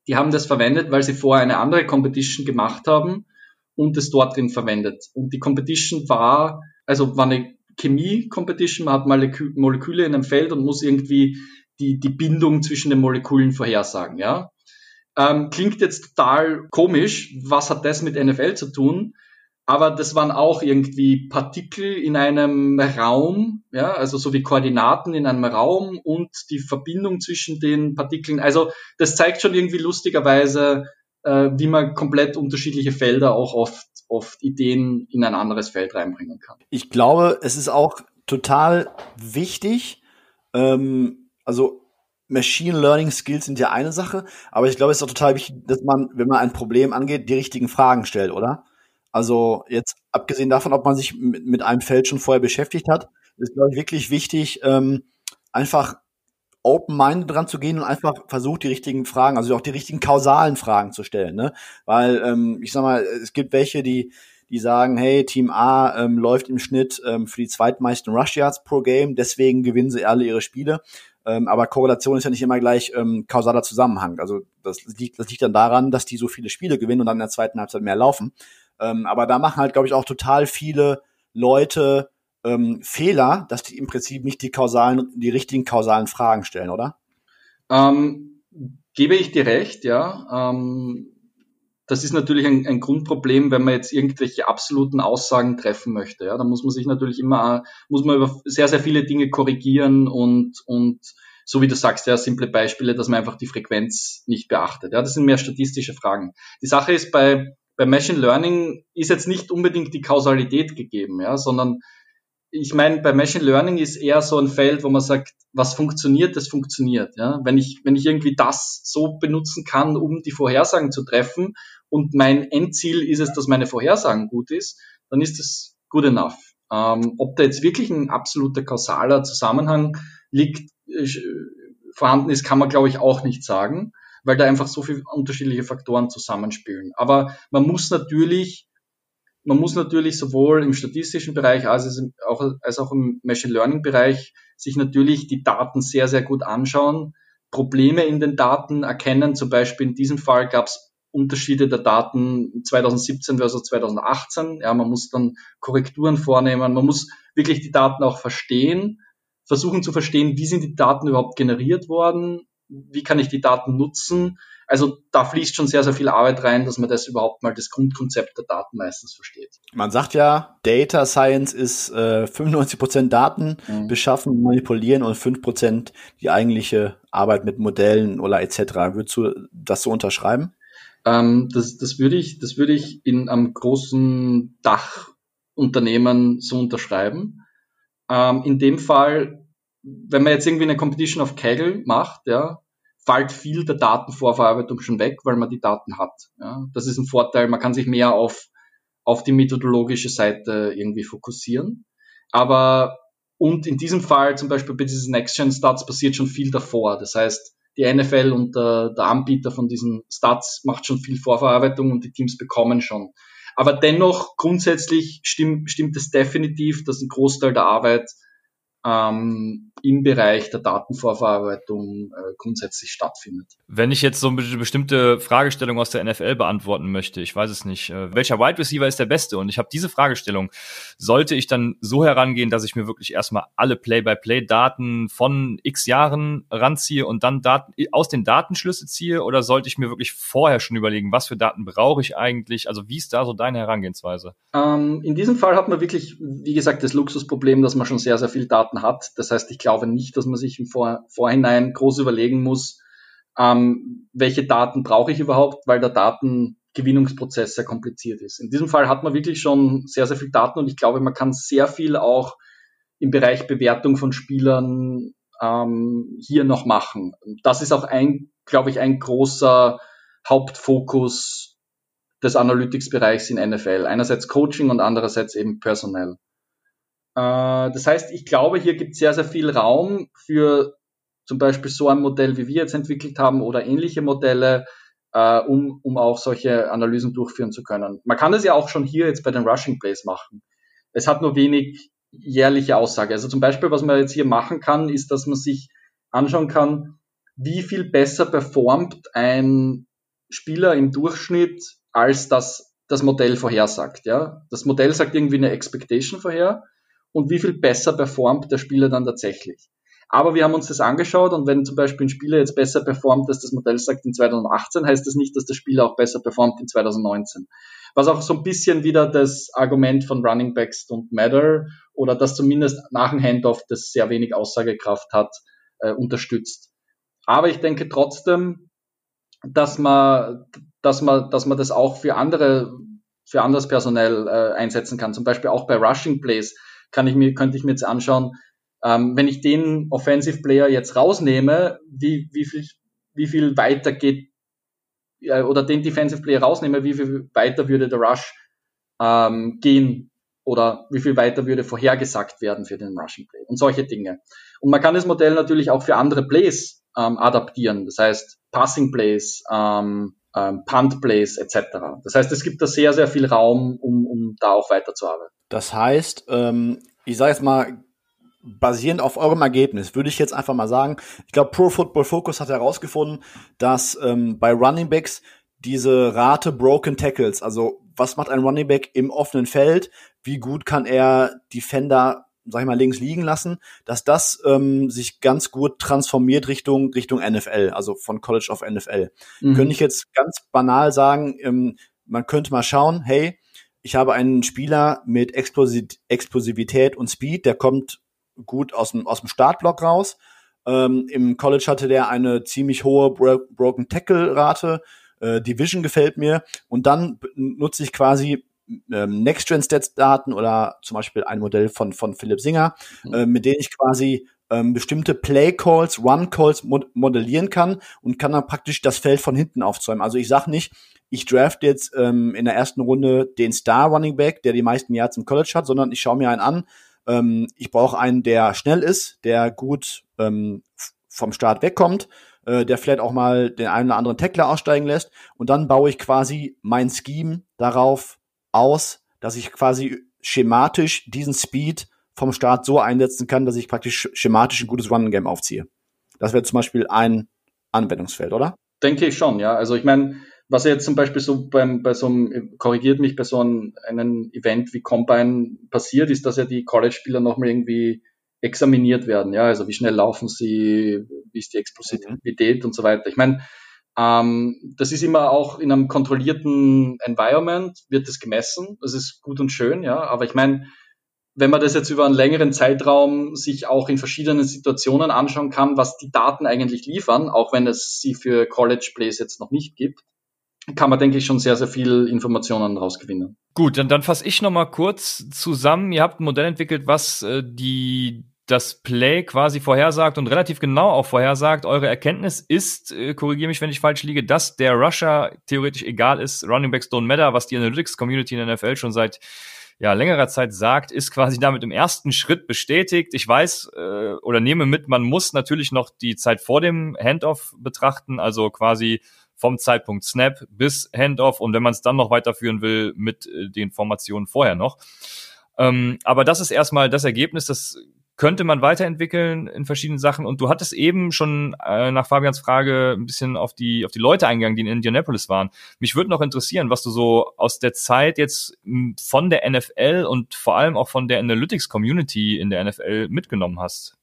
Die haben das verwendet, weil sie vorher eine andere Competition gemacht haben und es dort drin verwendet. Und die Competition war, also war eine Chemie-Competition, man hat Molekü Moleküle in einem Feld und muss irgendwie die, die Bindung zwischen den Molekülen vorhersagen, ja. Ähm, klingt jetzt total komisch. Was hat das mit NFL zu tun? aber das waren auch irgendwie Partikel in einem Raum, ja, also so wie Koordinaten in einem Raum und die Verbindung zwischen den Partikeln. Also das zeigt schon irgendwie lustigerweise, äh, wie man komplett unterschiedliche Felder auch oft, oft Ideen in ein anderes Feld reinbringen kann. Ich glaube, es ist auch total wichtig, ähm, also Machine Learning Skills sind ja eine Sache, aber ich glaube, es ist auch total wichtig, dass man, wenn man ein Problem angeht, die richtigen Fragen stellt, oder? Also jetzt abgesehen davon, ob man sich mit, mit einem Feld schon vorher beschäftigt hat, ist, glaube ich, wirklich wichtig, ähm, einfach open-minded dran zu gehen und einfach versucht, die richtigen Fragen, also auch die richtigen kausalen Fragen zu stellen. Ne? Weil, ähm, ich sag mal, es gibt welche, die, die sagen, hey, Team A ähm, läuft im Schnitt ähm, für die zweitmeisten Rush Yards pro Game, deswegen gewinnen sie alle ihre Spiele. Ähm, aber Korrelation ist ja nicht immer gleich ähm, kausaler Zusammenhang. Also das liegt, das liegt dann daran, dass die so viele Spiele gewinnen und dann in der zweiten Halbzeit mehr laufen. Ähm, aber da machen halt, glaube ich, auch total viele Leute ähm, Fehler, dass die im Prinzip nicht die kausalen, die richtigen kausalen Fragen stellen, oder? Ähm, gebe ich dir recht, ja. Ähm, das ist natürlich ein, ein, Grundproblem, wenn man jetzt irgendwelche absoluten Aussagen treffen möchte. Ja, da muss man sich natürlich immer, muss man über sehr, sehr viele Dinge korrigieren und, und so wie du sagst, ja, simple Beispiele, dass man einfach die Frequenz nicht beachtet. Ja, das sind mehr statistische Fragen. Die Sache ist bei, bei Machine Learning ist jetzt nicht unbedingt die Kausalität gegeben, ja, sondern ich meine, bei Machine Learning ist eher so ein Feld, wo man sagt, was funktioniert, das funktioniert. Ja? Wenn, ich, wenn ich irgendwie das so benutzen kann, um die Vorhersagen zu treffen und mein Endziel ist es, dass meine Vorhersagen gut ist, dann ist das good enough. Ähm, ob da jetzt wirklich ein absoluter kausaler Zusammenhang liegt, äh, vorhanden ist, kann man, glaube ich, auch nicht sagen, weil da einfach so viele unterschiedliche Faktoren zusammenspielen. Aber man muss natürlich man muss natürlich sowohl im statistischen Bereich als auch, als auch im Machine Learning Bereich sich natürlich die Daten sehr, sehr gut anschauen, Probleme in den Daten erkennen. Zum Beispiel in diesem Fall gab es Unterschiede der Daten 2017 versus 2018. Ja, man muss dann Korrekturen vornehmen. Man muss wirklich die Daten auch verstehen, versuchen zu verstehen, wie sind die Daten überhaupt generiert worden, wie kann ich die Daten nutzen also da fließt schon sehr, sehr viel Arbeit rein, dass man das überhaupt mal das Grundkonzept der Daten meistens versteht. Man sagt ja, Data Science ist äh, 95% Daten mhm. beschaffen, manipulieren und 5% die eigentliche Arbeit mit Modellen oder etc. Würdest du das so unterschreiben? Ähm, das, das würde ich, das würde ich in einem großen Dachunternehmen so unterschreiben. Ähm, in dem Fall, wenn man jetzt irgendwie eine Competition of Kaggle macht, ja, fällt viel der Datenvorverarbeitung schon weg, weil man die Daten hat. Ja, das ist ein Vorteil. Man kann sich mehr auf, auf die methodologische Seite irgendwie fokussieren. Aber und in diesem Fall zum Beispiel bei diesen Next-Gen-Stats passiert schon viel davor. Das heißt, die NFL und der, der Anbieter von diesen Stats macht schon viel Vorverarbeitung und die Teams bekommen schon. Aber dennoch grundsätzlich stimmt, stimmt es definitiv, dass ein Großteil der Arbeit ähm, im Bereich der Datenvorverarbeitung äh, grundsätzlich stattfindet. Wenn ich jetzt so eine bestimmte Fragestellung aus der NFL beantworten möchte, ich weiß es nicht, äh, welcher Wide Receiver ist der beste? Und ich habe diese Fragestellung, sollte ich dann so herangehen, dass ich mir wirklich erstmal alle Play-by-Play-Daten von x Jahren ranziehe und dann Daten aus den Datenschlüsse ziehe? Oder sollte ich mir wirklich vorher schon überlegen, was für Daten brauche ich eigentlich? Also wie ist da so deine Herangehensweise? Ähm, in diesem Fall hat man wirklich, wie gesagt, das Luxusproblem, dass man schon sehr, sehr viel Daten Daten hat. Das heißt, ich glaube nicht, dass man sich im Vor Vorhinein groß überlegen muss, ähm, welche Daten brauche ich überhaupt, weil der Datengewinnungsprozess sehr kompliziert ist. In diesem Fall hat man wirklich schon sehr, sehr viel Daten und ich glaube, man kann sehr viel auch im Bereich Bewertung von Spielern ähm, hier noch machen. Das ist auch ein, glaube ich, ein großer Hauptfokus des Analytics-Bereichs in NFL. Einerseits Coaching und andererseits eben personell. Äh, das heißt, ich glaube, hier gibt es sehr, sehr viel Raum für zum Beispiel so ein Modell, wie wir jetzt entwickelt haben oder ähnliche Modelle, äh, um, um auch solche Analysen durchführen zu können. Man kann das ja auch schon hier jetzt bei den Rushing Plays machen. Es hat nur wenig jährliche Aussage. Also zum Beispiel, was man jetzt hier machen kann, ist, dass man sich anschauen kann, wie viel besser performt ein Spieler im Durchschnitt, als das das Modell vorhersagt. Ja? Das Modell sagt irgendwie eine Expectation vorher und wie viel besser performt der Spieler dann tatsächlich. Aber wir haben uns das angeschaut und wenn zum Beispiel ein Spieler jetzt besser performt, als das Modell sagt in 2018, heißt das nicht, dass der Spieler auch besser performt in 2019. Was auch so ein bisschen wieder das Argument von Running Backs don't matter oder das zumindest nach dem Handoff, das sehr wenig Aussagekraft hat, äh, unterstützt. Aber ich denke trotzdem, dass man, dass man, dass man das auch für andere, für anderes Personell äh, einsetzen kann. Zum Beispiel auch bei Rushing Plays kann ich mir, könnte ich mir jetzt anschauen, ähm, wenn ich den Offensive Player jetzt rausnehme, wie, wie viel, wie viel weiter geht, äh, oder den Defensive Player rausnehme, wie viel weiter würde der Rush ähm, gehen? Oder wie viel weiter würde vorhergesagt werden für den Rushing Play? Und solche Dinge. Und man kann das Modell natürlich auch für andere Plays ähm, adaptieren, das heißt Passing Plays, ähm, ähm, Punt Plays etc. Das heißt, es gibt da sehr, sehr viel Raum, um, um da auch weiterzuarbeiten. Das heißt, ähm, ich sage jetzt mal, basierend auf eurem Ergebnis, würde ich jetzt einfach mal sagen, ich glaube, Pro Football Focus hat herausgefunden, dass ähm, bei Running Backs diese Rate Broken Tackles, also was macht ein Running Back im offenen Feld, wie gut kann er Defender sag ich mal, links liegen lassen, dass das ähm, sich ganz gut transformiert Richtung Richtung NFL, also von College of NFL. Mhm. Könnte ich jetzt ganz banal sagen, ähm, man könnte mal schauen, hey, ich habe einen Spieler mit Explosivität und Speed, der kommt gut aus dem, aus dem Startblock raus. Ähm, Im College hatte der eine ziemlich hohe Bro Broken Tackle Rate. Äh, Division gefällt mir. Und dann nutze ich quasi ähm, Next-Gen-Stats-Daten oder zum Beispiel ein Modell von, von Philipp Singer, mhm. äh, mit denen ich quasi ähm, bestimmte Play-Calls, Run-Calls mod modellieren kann und kann dann praktisch das Feld von hinten aufzäumen. Also ich sag nicht, ich draft jetzt ähm, in der ersten Runde den Star Running Back, der die meisten Yards im College hat, sondern ich schaue mir einen an. Ähm, ich brauche einen, der schnell ist, der gut ähm, vom Start wegkommt, äh, der vielleicht auch mal den einen oder anderen Tackler aussteigen lässt. Und dann baue ich quasi mein Scheme darauf aus, dass ich quasi schematisch diesen Speed vom Start so einsetzen kann, dass ich praktisch schematisch ein gutes Running Game aufziehe. Das wäre zum Beispiel ein Anwendungsfeld, oder? Denke ich schon, ja. Also ich meine, was jetzt zum Beispiel so beim, bei so einem, korrigiert mich, bei so einem, einem Event wie Combine passiert, ist, dass ja die College-Spieler nochmal irgendwie examiniert werden, ja, also wie schnell laufen sie, wie ist die Explosivität mhm. und so weiter. Ich meine, ähm, das ist immer auch in einem kontrollierten Environment, wird das gemessen, das ist gut und schön, ja, aber ich meine, wenn man das jetzt über einen längeren Zeitraum sich auch in verschiedenen Situationen anschauen kann, was die Daten eigentlich liefern, auch wenn es sie für College Plays jetzt noch nicht gibt, kann man, denke ich, schon sehr, sehr viel Informationen rausgewinnen. Gut, dann, dann fasse ich nochmal kurz zusammen. Ihr habt ein Modell entwickelt, was äh, die das Play quasi vorhersagt und relativ genau auch vorhersagt. Eure Erkenntnis ist, äh, korrigiere mich, wenn ich falsch liege, dass der Rusher theoretisch egal ist. Running Backs don't matter, was die Analytics-Community in der NFL schon seit ja, längerer Zeit sagt, ist quasi damit im ersten Schritt bestätigt. Ich weiß äh, oder nehme mit, man muss natürlich noch die Zeit vor dem Handoff betrachten, also quasi vom Zeitpunkt Snap bis Handoff und wenn man es dann noch weiterführen will mit äh, den Formationen vorher noch. Ähm, aber das ist erstmal das Ergebnis, das könnte man weiterentwickeln in verschiedenen Sachen. Und du hattest eben schon äh, nach Fabians Frage ein bisschen auf die, auf die Leute eingegangen, die in Indianapolis waren. Mich würde noch interessieren, was du so aus der Zeit jetzt hm, von der NFL und vor allem auch von der Analytics Community in der NFL mitgenommen hast.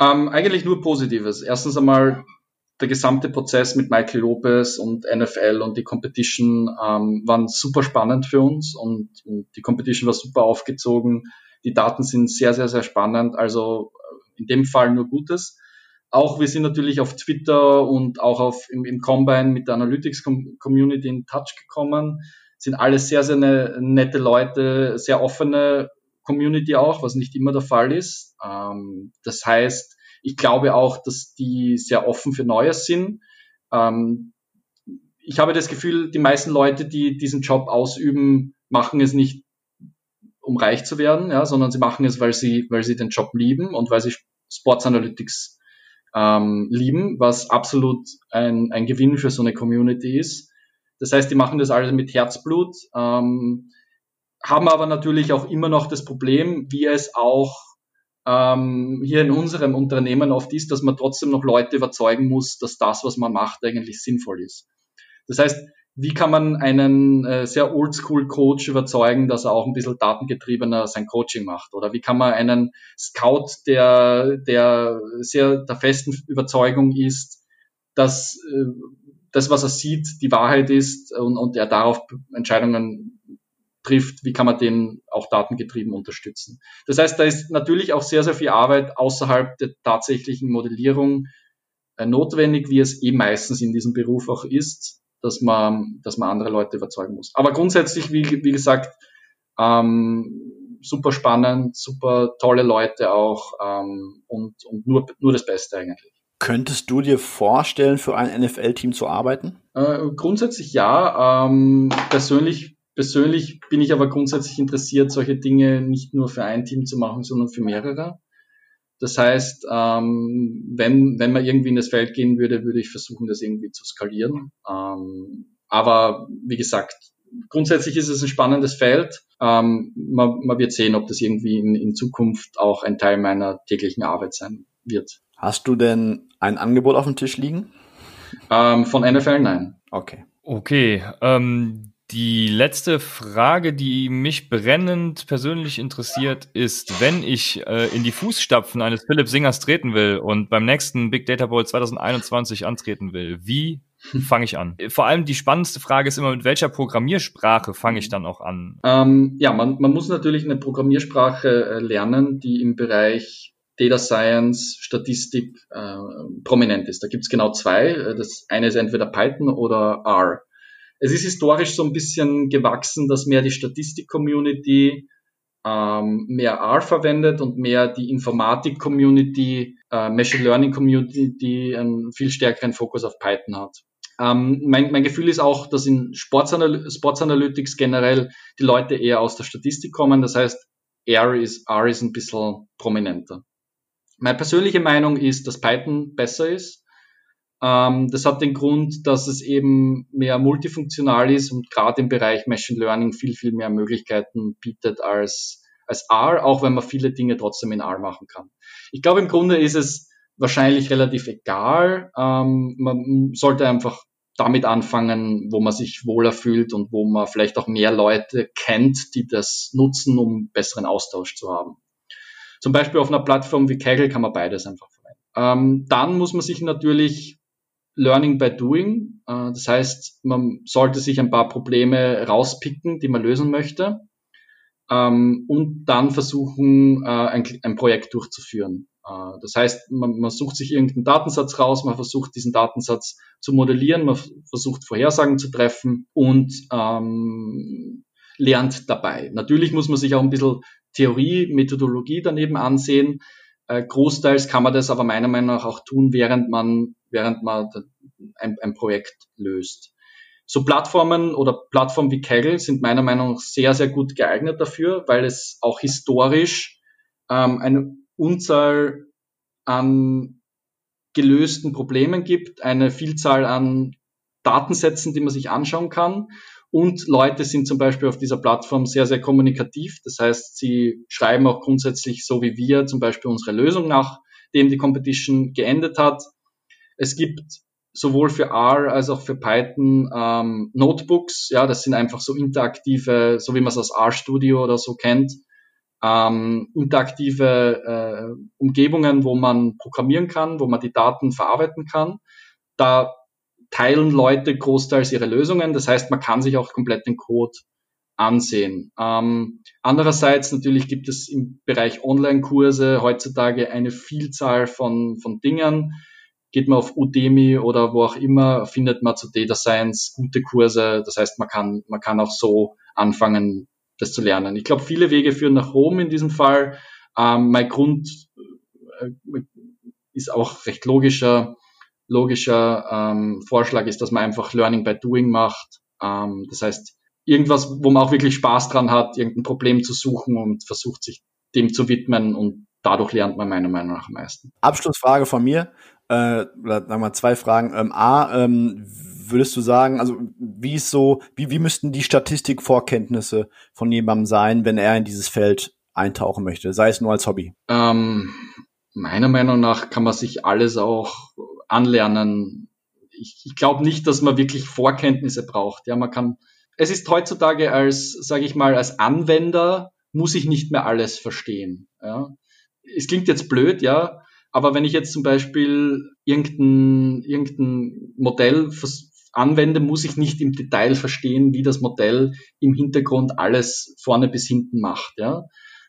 Ähm, eigentlich nur Positives. Erstens einmal der gesamte Prozess mit Michael Lopez und NFL und die Competition ähm, waren super spannend für uns und, und die Competition war super aufgezogen die Daten sind sehr, sehr, sehr spannend. Also äh, in dem Fall nur Gutes. Auch wir sind natürlich auf Twitter und auch auf, im, im Combine mit der Analytics Community in Touch gekommen. Sind alles sehr, sehr ne, nette Leute, sehr offene Community auch, was nicht immer der Fall ist. Ähm, das heißt, ich glaube auch, dass die sehr offen für Neues sind. Ähm, ich habe das Gefühl, die meisten Leute, die diesen Job ausüben, machen es nicht um reich zu werden, ja, sondern sie machen es, weil sie, weil sie den Job lieben und weil sie Sports Analytics ähm, lieben, was absolut ein, ein Gewinn für so eine Community ist. Das heißt, die machen das alle mit Herzblut, ähm, haben aber natürlich auch immer noch das Problem, wie es auch ähm, hier in unserem Unternehmen oft ist, dass man trotzdem noch Leute überzeugen muss, dass das, was man macht, eigentlich sinnvoll ist. Das heißt, wie kann man einen äh, sehr oldschool-Coach überzeugen, dass er auch ein bisschen datengetriebener sein Coaching macht? Oder wie kann man einen Scout, der, der sehr der festen Überzeugung ist, dass äh, das, was er sieht, die Wahrheit ist und, und er darauf Entscheidungen trifft, wie kann man den auch datengetrieben unterstützen? Das heißt, da ist natürlich auch sehr, sehr viel Arbeit außerhalb der tatsächlichen Modellierung äh, notwendig, wie es eh meistens in diesem Beruf auch ist dass man, dass man andere Leute überzeugen muss. Aber grundsätzlich, wie, wie gesagt, ähm, super spannend, super tolle Leute auch ähm, und, und nur, nur das Beste eigentlich. Könntest du dir vorstellen, für ein NFL-Team zu arbeiten? Äh, grundsätzlich ja. Ähm, persönlich, persönlich bin ich aber grundsätzlich interessiert, solche Dinge nicht nur für ein Team zu machen, sondern für mehrere. Das heißt, ähm, wenn, wenn man irgendwie in das Feld gehen würde, würde ich versuchen, das irgendwie zu skalieren. Ähm, aber wie gesagt, grundsätzlich ist es ein spannendes Feld. Ähm, man, man wird sehen, ob das irgendwie in, in Zukunft auch ein Teil meiner täglichen Arbeit sein wird. Hast du denn ein Angebot auf dem Tisch liegen? Ähm, von NFL nein. Okay. Okay. Ähm, Die letzte Frage, die mich brennend persönlich interessiert, ist, wenn ich äh, in die Fußstapfen eines Philipp Singers treten will und beim nächsten Big Data Bowl 2021 antreten will, wie fange ich an? Vor allem die spannendste Frage ist immer, mit welcher Programmiersprache fange ich dann auch an? Ähm, ja, man, man muss natürlich eine Programmiersprache äh, lernen, die im Bereich Data Science, Statistik äh, prominent ist. Da gibt's genau zwei. Äh, das eine ist entweder Python oder R. Es ist historisch so ein bisschen gewachsen, dass mehr die Statistik-Community ähm, mehr R verwendet und mehr die Informatik-Community, äh, Machine Learning-Community einen viel stärkeren Fokus auf Python hat. Ähm, mein, mein Gefühl ist auch, dass in Sports, Anal Sports Analytics generell die Leute eher aus der Statistik kommen. Das heißt, R ist, R ist ein bisschen prominenter. Meine persönliche Meinung ist, dass Python besser ist. Ähm, das hat den Grund, dass es eben mehr multifunktional ist und gerade im Bereich Machine Learning viel, viel mehr Möglichkeiten bietet als, als R, auch wenn man viele Dinge trotzdem in R machen kann. Ich glaube, im Grunde ist es wahrscheinlich relativ egal. Ähm, man sollte einfach damit anfangen, wo man sich wohler fühlt und wo man vielleicht auch mehr Leute kennt, die das nutzen, um besseren Austausch zu haben. Zum Beispiel auf einer Plattform wie Kaggle kann man beides einfach verwenden. Ähm, dann muss man sich natürlich Learning by Doing. Äh, das heißt, man sollte sich ein paar Probleme rauspicken, die man lösen möchte, ähm, und dann versuchen, äh, ein, Projekt durchzuführen. Äh, das heißt, man, man, sucht sich irgendeinen Datensatz raus, man versucht diesen Datensatz zu modellieren, man versucht Vorhersagen zu treffen und ähm, lernt dabei. Natürlich muss man sich auch ein bisschen Theorie, Methodologie daneben ansehen. Äh, großteils kann man das aber meiner Meinung nach auch tun, während man, während man ein, ein Projekt löst. So Plattformen oder Plattformen wie Kaggle sind meiner Meinung nach sehr, sehr gut geeignet dafür, weil es auch historisch ähm, eine Unzahl an gelösten Problemen gibt, eine Vielzahl an Datensätzen, die man sich anschauen kann und Leute sind zum Beispiel auf dieser Plattform sehr, sehr kommunikativ. Das heißt, sie schreiben auch grundsätzlich so wie wir zum Beispiel unsere Lösung, nachdem die Competition geendet hat. Es gibt sowohl für R als auch für Python ähm, Notebooks. Ja, das sind einfach so interaktive, so wie man es aus RStudio oder so kennt, ähm, interaktive äh, Umgebungen, wo man programmieren kann, wo man die Daten verarbeiten kann. Da teilen Leute großteils ihre Lösungen. Das heißt, man kann sich auch komplett den Code ansehen. Ähm, andererseits natürlich gibt es im Bereich Online-Kurse heutzutage eine Vielzahl von, von Dingen. Geht man auf Udemy oder wo auch immer, findet man zu Data Science gute Kurse. Das heißt, man kann, man kann auch so anfangen, das zu lernen. Ich glaube, viele Wege führen nach Rom in diesem Fall. Ähm, mein Grund äh, ist auch recht logischer logischer ähm, Vorschlag ist, dass man einfach Learning by Doing macht. Ähm, das heißt, irgendwas, wo man auch wirklich Spaß dran hat, irgendein Problem zu suchen und versucht sich dem zu widmen und dadurch lernt man meiner Meinung nach am meisten. Abschlussfrage von mir, äh, oder sagen wir zwei Fragen. Ähm, A, ähm, würdest du sagen, also wie ist so, wie, wie müssten die Statistikvorkenntnisse von jemandem sein, wenn er in dieses Feld eintauchen möchte, sei es nur als Hobby? Ähm, meiner Meinung nach kann man sich alles auch anlernen. Ich, ich glaube nicht, dass man wirklich Vorkenntnisse braucht. Ja, man kann. Es ist heutzutage als, sage ich mal, als Anwender muss ich nicht mehr alles verstehen. Ja. Es klingt jetzt blöd, ja, aber wenn ich jetzt zum Beispiel irgendein, irgendein Modell anwende, muss ich nicht im Detail verstehen, wie das Modell im Hintergrund alles vorne bis hinten macht. Ja.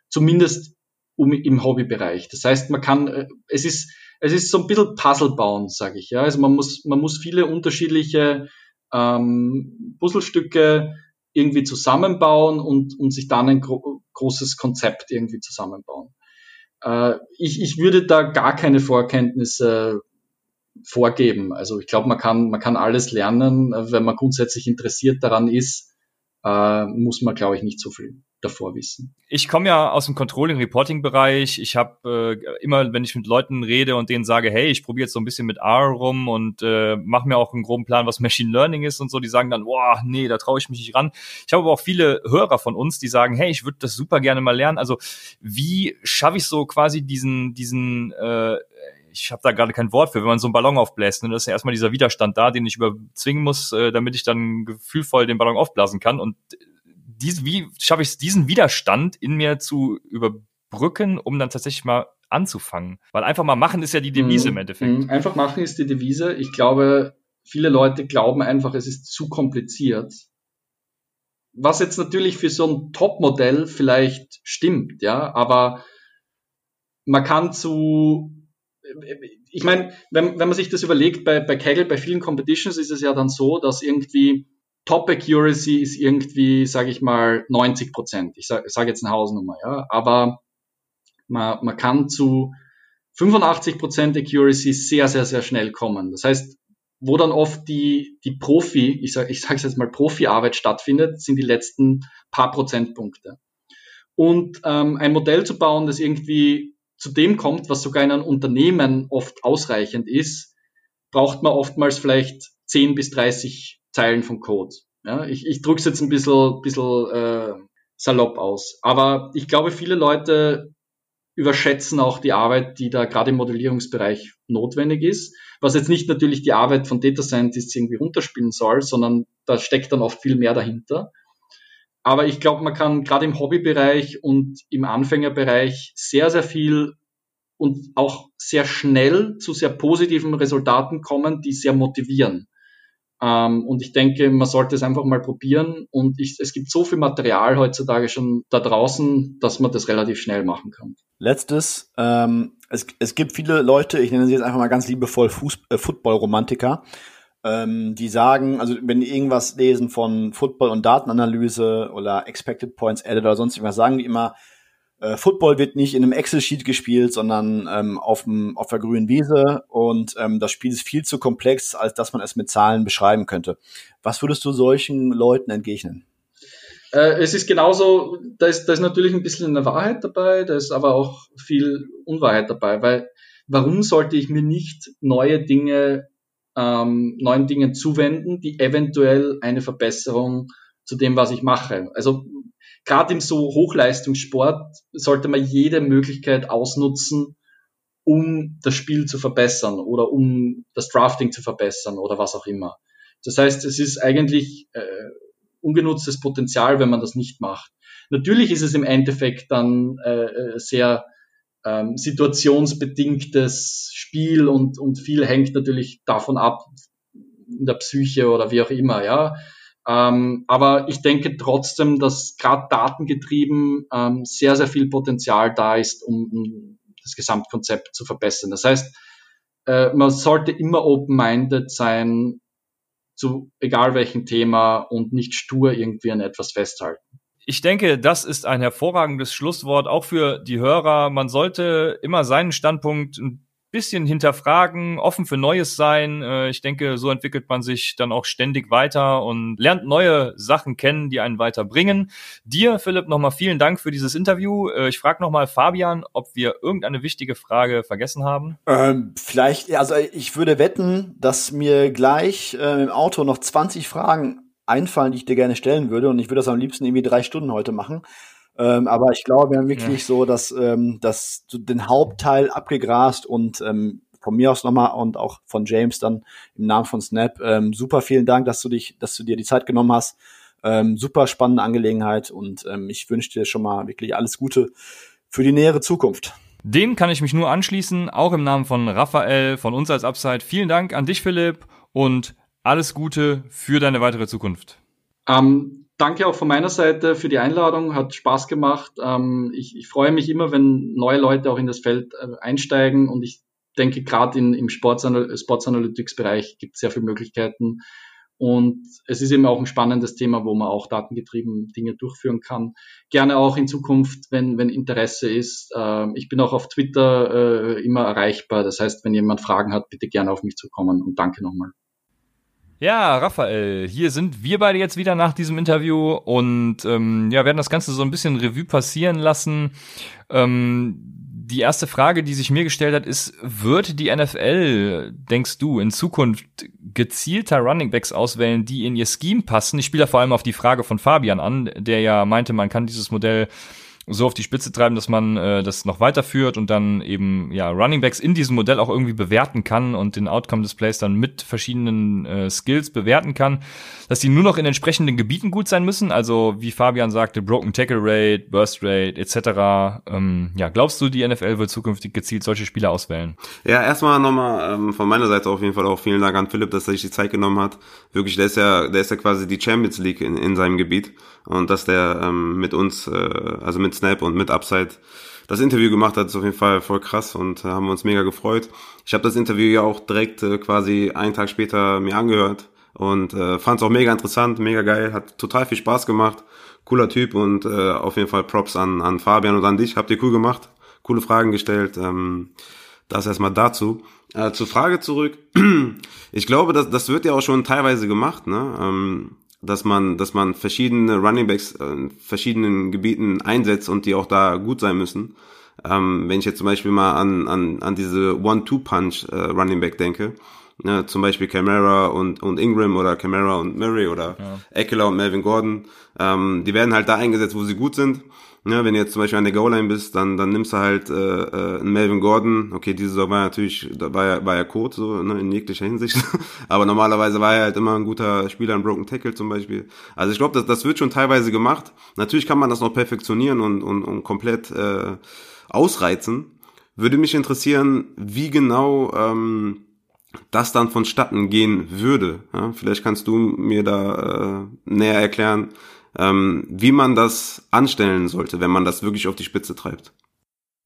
Zumindest um, im Hobbybereich. Das heißt, man kann, äh, es ist, es ist so ein bisschen Puzzle bauen, sage ich. Ja? Also man muss, man muss viele unterschiedliche ähm, Puzzlestücke irgendwie zusammenbauen und, und sich dann ein gro großes Konzept irgendwie zusammenbauen. Äh, ich, ich würde da gar keine Vorkenntnisse vorgeben. Also ich glaube, man kann, man kann alles lernen. Wenn man grundsätzlich interessiert daran ist, äh, muss man, glaube ich, nicht so viel davor wissen. Ich komme ja aus dem Controlling-Reporting-Bereich. Ich habe äh, immer, wenn ich mit Leuten rede und denen sage, hey, ich probiere jetzt so ein bisschen mit R rum und äh, mache mir auch einen groben Plan, was Machine Learning ist und so, die sagen dann, boah, nee, da traue ich mich nicht ran. Ich habe aber auch viele Hörer von uns, die sagen, hey, ich würde das super gerne mal lernen. Also wie schaffe ich so quasi diesen, diesen äh, ich habe da gerade kein Wort für, wenn man so einen Ballon aufbläst. Ne? Das ist ja erstmal dieser Widerstand da, den ich überzwingen muss, äh, damit ich dann gefühlvoll den Ballon aufblasen kann. Und dies, wie schaffe ich es, diesen Widerstand in mir zu überbrücken, um dann tatsächlich mal anzufangen? Weil einfach mal machen ist ja die Devise mm, im Endeffekt. Mm, einfach machen ist die Devise. Ich glaube, viele Leute glauben einfach, es ist zu kompliziert. Was jetzt natürlich für so ein Top-Modell vielleicht stimmt, ja, aber man kann zu ich meine, wenn, wenn man sich das überlegt, bei, bei Kaggle, bei vielen Competitions ist es ja dann so, dass irgendwie Top Accuracy ist irgendwie, sage ich mal, 90 Prozent. Ich sage sag jetzt eine Hausnummer, ja. Aber man, man kann zu 85 Prozent Accuracy sehr, sehr, sehr schnell kommen. Das heißt, wo dann oft die, die Profi, ich sage ich sage jetzt mal Profi-Arbeit stattfindet, sind die letzten paar Prozentpunkte. Und ähm, ein Modell zu bauen, das irgendwie zu dem kommt, was sogar in einem Unternehmen oft ausreichend ist, braucht man oftmals vielleicht 10 bis 30 Zeilen von Code. Ja, ich ich drücke es jetzt ein bisschen, bisschen äh, salopp aus. Aber ich glaube, viele Leute überschätzen auch die Arbeit, die da gerade im Modellierungsbereich notwendig ist. Was jetzt nicht natürlich die Arbeit von Data Scientists irgendwie runterspielen soll, sondern da steckt dann oft viel mehr dahinter. Aber ich glaube, man kann gerade im Hobbybereich und im Anfängerbereich sehr, sehr viel und auch sehr schnell zu sehr positiven Resultaten kommen, die sehr motivieren. Ähm, und ich denke, man sollte es einfach mal probieren. Und ich, es gibt so viel Material heutzutage schon da draußen, dass man das relativ schnell machen kann. Letztes, ähm, es, es gibt viele Leute, ich nenne sie jetzt einfach mal ganz liebevoll Fuß, äh, Football-Romantiker, ähm, die sagen, also wenn die irgendwas lesen von Football und Datenanalyse oder Expected Points Added oder sonst irgendwas, sagen die immer, äh, Football wird nicht in einem Excel-Sheet gespielt, sondern ähm, auf, dem, auf der grünen Wiese und ähm, das Spiel ist viel zu komplex, als dass man es mit Zahlen beschreiben könnte. Was würdest du solchen Leuten entgegnen? Äh, es ist genauso, da ist, da ist natürlich ein bisschen eine Wahrheit dabei, da ist aber auch viel Unwahrheit dabei, weil warum sollte ich mir nicht neue Dinge ähm, neuen Dingen zuwenden, die eventuell eine Verbesserung zu dem, was ich mache. Also gerade im so Hochleistungssport sollte man jede Möglichkeit ausnutzen, um das Spiel zu verbessern oder um das Drafting zu verbessern oder was auch immer. Das heißt, es ist eigentlich äh, ungenutztes Potenzial, wenn man das nicht macht. Natürlich ist es im Endeffekt dann äh, äh sehr ähm, situationsbedingtes Spiel und, und viel hängt natürlich davon ab, in der Psyche oder wie auch immer, ja. Ähm, aber ich denke trotzdem, dass gerade datengetrieben ähm, sehr, sehr viel Potenzial da ist, um, um das Gesamtkonzept zu verbessern. Das heißt, äh, man sollte immer open-minded sein, zu egal welchem Thema und nicht stur irgendwie an etwas festhalten. Ich denke, das ist ein hervorragendes Schlusswort auch für die Hörer. Man sollte immer seinen Standpunkt ein bisschen hinterfragen, offen für Neues sein. Äh, ich denke, so entwickelt man sich dann auch ständig weiter und lernt neue Sachen kennen, die einen weiterbringen. Dir, Philipp, nochmal vielen Dank für dieses Interview. Äh, ich frage nochmal Fabian, ob wir irgendeine wichtige Frage vergessen haben. Ähm, vielleicht, also ich würde wetten, dass mir gleich äh, im Auto noch 20 Fragen einfallen, die ich dir gerne stellen würde. Und ich würde das am liebsten irgendwie drei Stunden heute machen. Ähm, aber ich glaube, wir haben wirklich ja. so, dass, ähm, dass du den Hauptteil abgegrast und ähm, von mir aus nochmal und auch von James dann im Namen von Snap. Ähm, super vielen Dank, dass du dich, dass du dir die Zeit genommen hast. Ähm, super spannende Angelegenheit und ähm, ich wünsche dir schon mal wirklich alles Gute für die nähere Zukunft. Dem kann ich mich nur anschließen, auch im Namen von Raphael, von uns als Upside. Vielen Dank an dich, Philipp, und alles Gute für deine weitere Zukunft. Ähm, danke auch von meiner Seite für die Einladung, hat Spaß gemacht. Ähm, ich, ich, freue mich immer, wenn neue Leute auch in das Feld äh, einsteigen und ich denke, gerade im Sports, Sports gibt es sehr viele Möglichkeiten. Und es ist eben auch ein spannendes Thema, wo man auch datengetrieben Dinge durchführen kann. Gerne auch in Zukunft, wenn, wenn Interesse ist. Äh, ich bin auch auf Twitter äh, immer erreichbar. Das heißt, wenn jemand Fragen hat, bitte gerne auf mich zukommen und danke nochmal. Ja, Raphael, hier sind wir beide jetzt wieder nach diesem Interview und ähm, ja, werden das Ganze so ein bisschen Revue passieren lassen. Ähm, die erste Frage, die sich mir gestellt hat, ist, wird die NFL, denkst du, in Zukunft gezielter Runningbacks auswählen, die in ihr Scheme passen? Ich spiele da vor allem auf die Frage von Fabian an, der ja meinte, man kann dieses Modell so auf die Spitze treiben, dass man äh, das noch weiterführt und dann eben ja Running Backs in diesem Modell auch irgendwie bewerten kann und den Outcome des Plays dann mit verschiedenen äh, Skills bewerten kann, dass die nur noch in entsprechenden Gebieten gut sein müssen, also wie Fabian sagte, Broken Tackle Rate, Burst Rate etc. Ähm, ja, glaubst du, die NFL wird zukünftig gezielt solche Spieler auswählen? Ja, erstmal nochmal ähm, von meiner Seite auf jeden Fall auch vielen Dank an Philipp, dass er sich die Zeit genommen hat. Wirklich, der ist ja, der ist ja quasi die Champions League in, in seinem Gebiet und dass der ähm, mit uns, äh, also mit Snap und mit Upside das Interview gemacht hat, ist auf jeden Fall voll krass und äh, haben uns mega gefreut. Ich habe das Interview ja auch direkt äh, quasi einen Tag später mir angehört und äh, fand es auch mega interessant, mega geil, hat total viel Spaß gemacht, cooler Typ und äh, auf jeden Fall Props an, an Fabian und an dich, habt ihr cool gemacht, coole Fragen gestellt, ähm, das erstmal dazu. Äh, zur Frage zurück, ich glaube, das, das wird ja auch schon teilweise gemacht, ne? Ähm, dass man, dass man verschiedene Runningbacks in verschiedenen Gebieten einsetzt und die auch da gut sein müssen. Ähm, wenn ich jetzt zum Beispiel mal an, an, an diese One-Two-Punch äh, Running Back denke, ne, zum Beispiel Camara und, und Ingram oder Camara und Murray oder ja. Eckler und Melvin Gordon, ähm, die werden halt da eingesetzt, wo sie gut sind ja, wenn du jetzt zum Beispiel an der Goal-Line bist, dann, dann nimmst du halt äh, äh, Melvin Gordon. Okay, diese Saison war natürlich, da war er, war er Code, so ne, in jeglicher Hinsicht. Aber normalerweise war er halt immer ein guter Spieler, ein Broken Tackle zum Beispiel. Also ich glaube, das, das wird schon teilweise gemacht. Natürlich kann man das noch perfektionieren und, und, und komplett äh, ausreizen. Würde mich interessieren, wie genau ähm, das dann vonstatten gehen würde. Ja, vielleicht kannst du mir da äh, näher erklären, ähm, wie man das anstellen sollte, wenn man das wirklich auf die Spitze treibt.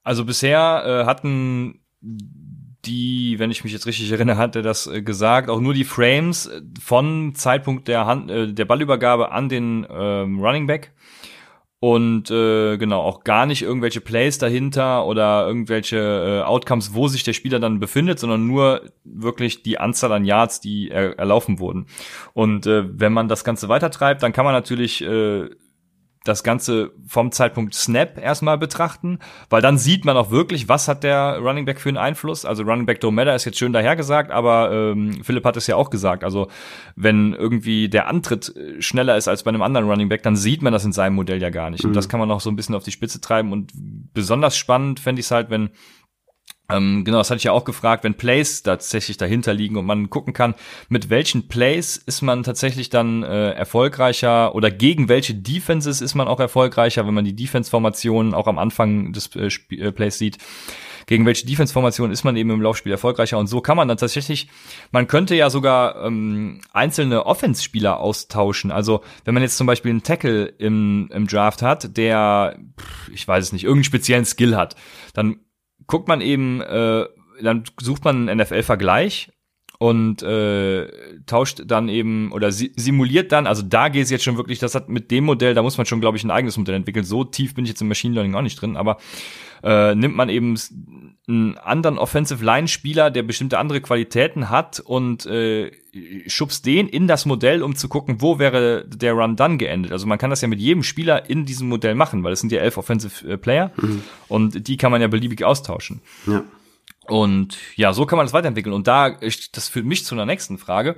Also bisher äh, hatten die, wenn ich mich jetzt richtig erinnere, hatte das äh, gesagt, auch nur die Frames von Zeitpunkt der Hand, äh, der Ballübergabe an den ähm, Running Back und äh, genau auch gar nicht irgendwelche Plays dahinter oder irgendwelche äh, Outcomes, wo sich der Spieler dann befindet, sondern nur wirklich die Anzahl an Yards, die er, erlaufen wurden. Und äh, wenn man das Ganze weitertreibt, dann kann man natürlich äh, das Ganze vom Zeitpunkt Snap erstmal betrachten, weil dann sieht man auch wirklich, was hat der Running Back für einen Einfluss. Also Running Back don't matter ist jetzt schön dahergesagt, aber ähm, Philipp hat es ja auch gesagt. Also wenn irgendwie der Antritt äh, schneller ist als bei einem anderen Running Back, dann sieht man das in seinem Modell ja gar nicht. Mhm. Und das kann man noch so ein bisschen auf die Spitze treiben. Und besonders spannend fände ich es halt, wenn ähm, genau, das hatte ich ja auch gefragt, wenn Plays tatsächlich dahinter liegen und man gucken kann, mit welchen Plays ist man tatsächlich dann äh, erfolgreicher oder gegen welche Defenses ist man auch erfolgreicher, wenn man die Defense-Formationen auch am Anfang des äh, äh Plays sieht gegen welche Defense-Formation ist man eben im Laufspiel erfolgreicher und so kann man dann tatsächlich, man könnte ja sogar ähm, einzelne Offense-Spieler austauschen. Also wenn man jetzt zum Beispiel einen Tackle im, im Draft hat, der, ich weiß es nicht, irgendeinen speziellen Skill hat, dann guckt man eben, äh, dann sucht man einen NFL-Vergleich und äh, tauscht dann eben oder simuliert dann, also da geht es jetzt schon wirklich, das hat mit dem Modell, da muss man schon, glaube ich, ein eigenes Modell entwickeln. So tief bin ich jetzt im Machine Learning auch nicht drin, aber äh, nimmt man eben einen anderen Offensive Line Spieler, der bestimmte andere Qualitäten hat und äh, schubst den in das Modell, um zu gucken, wo wäre der Run dann geendet. Also man kann das ja mit jedem Spieler in diesem Modell machen, weil es sind ja elf Offensive äh, Player mhm. und die kann man ja beliebig austauschen. Ja. Und ja, so kann man das weiterentwickeln. Und da, das führt mich zu einer nächsten Frage.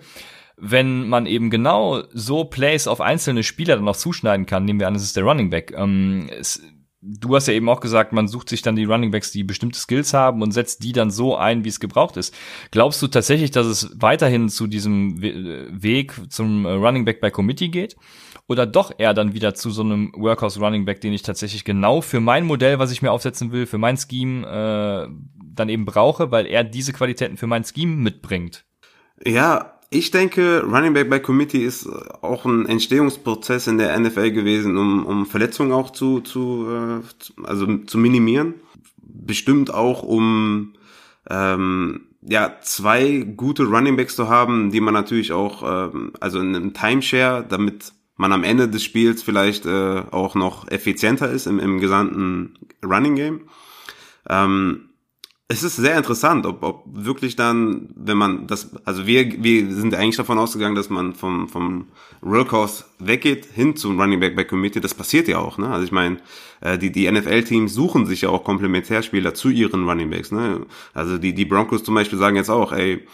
Wenn man eben genau so Plays auf einzelne Spieler dann noch zuschneiden kann, nehmen wir an, es ist der Running Back. Ähm, es, du hast ja eben auch gesagt, man sucht sich dann die Running Backs, die bestimmte Skills haben und setzt die dann so ein, wie es gebraucht ist. Glaubst du tatsächlich, dass es weiterhin zu diesem Weg zum Running Back bei Committee geht? Oder doch eher dann wieder zu so einem Workhouse Running Back, den ich tatsächlich genau für mein Modell, was ich mir aufsetzen will, für mein Scheme, äh, dann eben brauche, weil er diese Qualitäten für mein Scheme mitbringt? Ja, ich denke, Running Back by Committee ist auch ein Entstehungsprozess in der NFL gewesen, um, um Verletzungen auch zu, zu, äh, also zu minimieren. Bestimmt auch, um ähm, ja zwei gute Running Backs zu haben, die man natürlich auch, ähm, also in einem Timeshare, damit man am Ende des Spiels vielleicht äh, auch noch effizienter ist im, im gesamten Running Game. Ähm, es ist sehr interessant, ob, ob wirklich dann, wenn man das, also wir, wir sind eigentlich davon ausgegangen, dass man vom, vom Workhorse weggeht hin zum Running Back Back Committee. Das passiert ja auch, ne? Also ich meine, äh, die, die NFL-Teams suchen sich ja auch Komplementärspieler zu ihren Running Backs, ne? Also die, die Broncos zum Beispiel sagen jetzt auch, ey,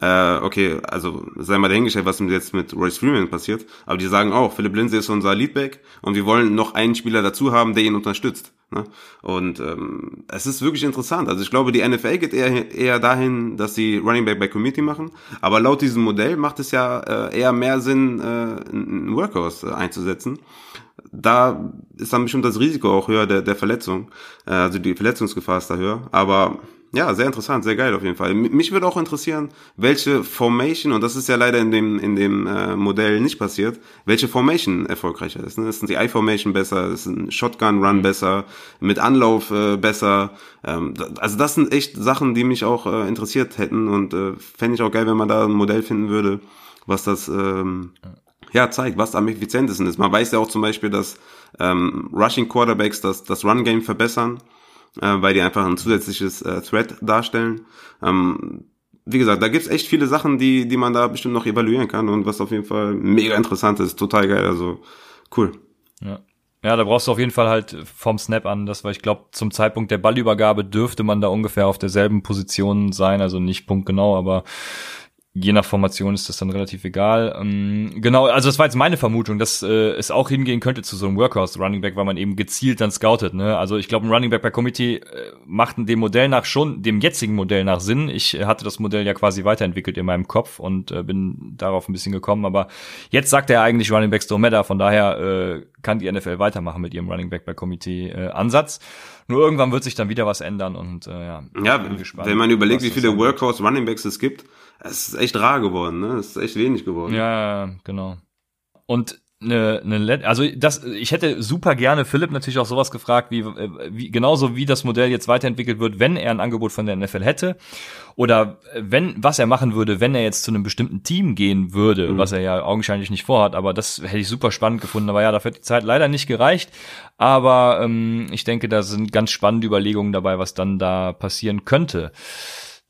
äh, okay, also sei mal dahingestellt, was jetzt mit Royce Freeman passiert, aber die sagen auch, Philipp Lindsay ist unser Leadback und wir wollen noch einen Spieler dazu haben, der ihn unterstützt. Ne? Und ähm, es ist wirklich interessant. Also ich glaube, die NFL geht eher, eher dahin, dass sie Running Back by Committee machen, aber laut diesem Modell macht es ja äh, eher mehr Sinn, äh, einen Workhorse äh, einzusetzen da ist dann bestimmt das Risiko auch höher der, der Verletzung. Äh, also die Verletzungsgefahr ist da höher. Aber ja, sehr interessant, sehr geil auf jeden Fall. Mich würde auch interessieren, welche Formation, und das ist ja leider in dem, in dem äh, Modell nicht passiert, welche Formation erfolgreicher ist. Ne? Ist die I-Formation besser, ist ein Shotgun-Run mhm. besser, mit Anlauf äh, besser. Ähm, also das sind echt Sachen, die mich auch äh, interessiert hätten und äh, fände ich auch geil, wenn man da ein Modell finden würde, was das ähm, ja, zeigt, was am effizientesten ist. Man weiß ja auch zum Beispiel, dass ähm, Rushing Quarterbacks das, das Run-Game verbessern äh, weil die einfach ein zusätzliches äh, Thread darstellen. Ähm, wie gesagt, da gibt's echt viele Sachen, die, die man da bestimmt noch evaluieren kann und was auf jeden Fall mega interessant ist, total geil, also cool. Ja. Ja, da brauchst du auf jeden Fall halt vom Snap an, das, weil ich glaube, zum Zeitpunkt der Ballübergabe dürfte man da ungefähr auf derselben Position sein, also nicht punktgenau, aber je nach Formation ist das dann relativ egal. Ähm, genau, also das war jetzt meine Vermutung, dass äh, es auch hingehen könnte zu so einem Workhorse Running Back, weil man eben gezielt dann scoutet. Ne? Also ich glaube, ein Running Back bei Committee äh, macht dem Modell nach schon, dem jetzigen Modell nach Sinn. Ich hatte das Modell ja quasi weiterentwickelt in meinem Kopf und äh, bin darauf ein bisschen gekommen. Aber jetzt sagt er eigentlich Running Backs don't matter. Von daher äh, kann die NFL weitermachen mit ihrem Running Back bei Committee äh, Ansatz. Nur irgendwann wird sich dann wieder was ändern und äh, ja. Ja, wenn man überlegt, wie viele Workhorse Running Backs es gibt, es ist echt rar geworden, ne? Es ist echt wenig geworden. Ja, genau. Und eine, eine also das ich hätte super gerne Philipp natürlich auch sowas gefragt wie, wie genauso wie das Modell jetzt weiterentwickelt wird, wenn er ein Angebot von der NFL hätte oder wenn was er machen würde, wenn er jetzt zu einem bestimmten Team gehen würde, mhm. was er ja augenscheinlich nicht vorhat, aber das hätte ich super spannend gefunden, aber ja, dafür hat die Zeit leider nicht gereicht, aber ähm, ich denke, da sind ganz spannende Überlegungen dabei, was dann da passieren könnte.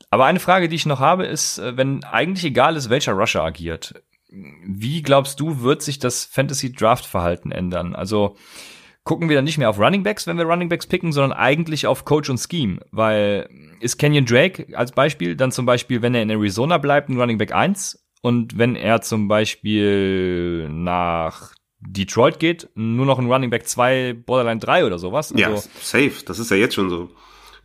Aber eine Frage, die ich noch habe, ist, äh, wenn eigentlich egal ist, welcher Rusher agiert, wie glaubst du, wird sich das Fantasy Draft Verhalten ändern? Also gucken wir dann nicht mehr auf Running Backs, wenn wir Running Backs picken, sondern eigentlich auf Coach und Scheme, weil ist Kenyon Drake als Beispiel dann zum Beispiel, wenn er in Arizona bleibt, ein Running Back 1 und wenn er zum Beispiel nach Detroit geht, nur noch ein Running Back 2, Borderline 3 oder sowas. Also, ja, safe, das ist ja jetzt schon so.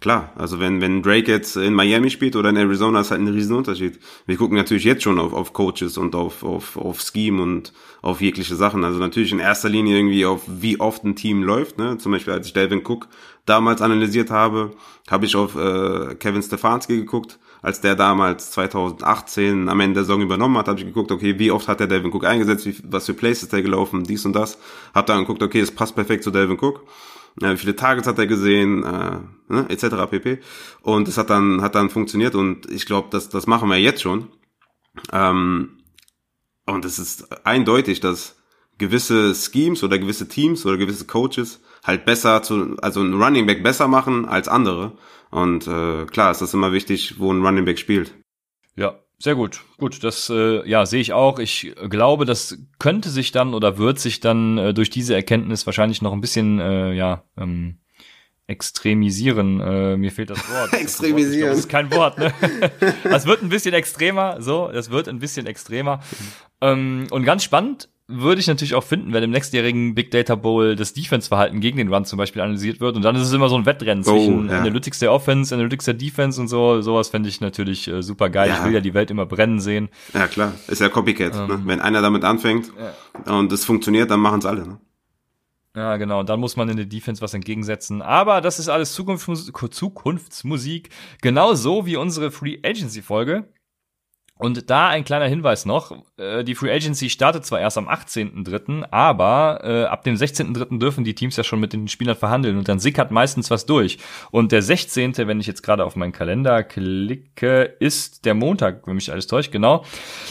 Klar, also wenn, wenn Drake jetzt in Miami spielt oder in Arizona, ist halt ein Riesenunterschied. Wir gucken natürlich jetzt schon auf, auf Coaches und auf, auf, auf Scheme und auf jegliche Sachen. Also natürlich in erster Linie irgendwie auf wie oft ein Team läuft. Ne? Zum Beispiel als ich Delvin Cook damals analysiert habe, habe ich auf äh, Kevin Stefanski geguckt. Als der damals 2018 am Ende der Saison übernommen hat, habe ich geguckt, okay, wie oft hat der Delvin Cook eingesetzt, wie, was für Places der gelaufen, dies und das. Hab dann geguckt, okay, es passt perfekt zu Delvin Cook wie viele Targets hat er gesehen, äh, ne, etc. pp. Und es hat dann, hat dann funktioniert und ich glaube, das, das machen wir jetzt schon. Ähm, und es ist eindeutig, dass gewisse Schemes oder gewisse Teams oder gewisse Coaches halt besser zu, also ein Running Back besser machen als andere. Und äh, klar ist das immer wichtig, wo ein Running Back spielt. Ja, sehr gut. Gut, das äh, ja sehe ich auch. Ich glaube, das könnte sich dann oder wird sich dann äh, durch diese Erkenntnis wahrscheinlich noch ein bisschen äh, ja ähm, extremisieren. Äh, mir fehlt das Wort. extremisieren. Das, ist kein Wort. Ne? das wird ein bisschen extremer. So, das wird ein bisschen extremer. Ähm, und ganz spannend würde ich natürlich auch finden, wenn im nächstjährigen Big Data Bowl das Defense-Verhalten gegen den Run zum Beispiel analysiert wird. Und dann ist es immer so ein Wettrennen oh, zwischen ja. Analytics der Offense, Analytics der Defense und so. Sowas fände ich natürlich äh, super geil. Ja. Ich will ja die Welt immer brennen sehen. Ja, klar. Ist ja Copycat. Ähm, ne? Wenn einer damit anfängt ja. und es funktioniert, dann machen es alle. Ne? Ja, genau. Und dann muss man in der Defense was entgegensetzen. Aber das ist alles Zukunftsmusik, Zukunftsmusik. Genauso wie unsere Free Agency Folge. Und da ein kleiner Hinweis noch, äh, die Free Agency startet zwar erst am 18.3., aber äh, ab dem 16.3. dürfen die Teams ja schon mit den Spielern verhandeln und dann sickert meistens was durch. Und der 16., wenn ich jetzt gerade auf meinen Kalender klicke, ist der Montag, wenn mich alles täuscht, genau.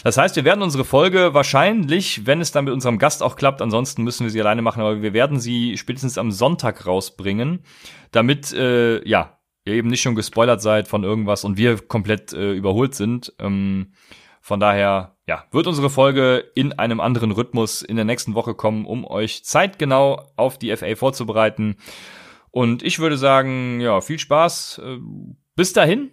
Das heißt, wir werden unsere Folge wahrscheinlich, wenn es dann mit unserem Gast auch klappt, ansonsten müssen wir sie alleine machen, aber wir werden sie spätestens am Sonntag rausbringen, damit, äh, ja, ihr eben nicht schon gespoilert seid von irgendwas und wir komplett äh, überholt sind. Ähm, von daher, ja, wird unsere Folge in einem anderen Rhythmus in der nächsten Woche kommen, um euch zeitgenau auf die FA vorzubereiten. Und ich würde sagen, ja, viel Spaß. Äh, bis dahin.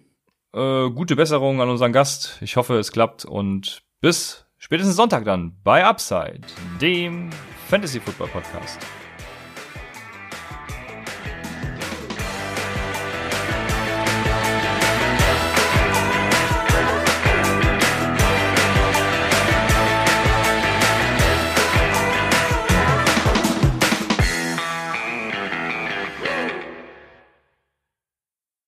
Äh, gute Besserung an unseren Gast. Ich hoffe, es klappt und bis spätestens Sonntag dann bei Upside, dem Fantasy Football Podcast.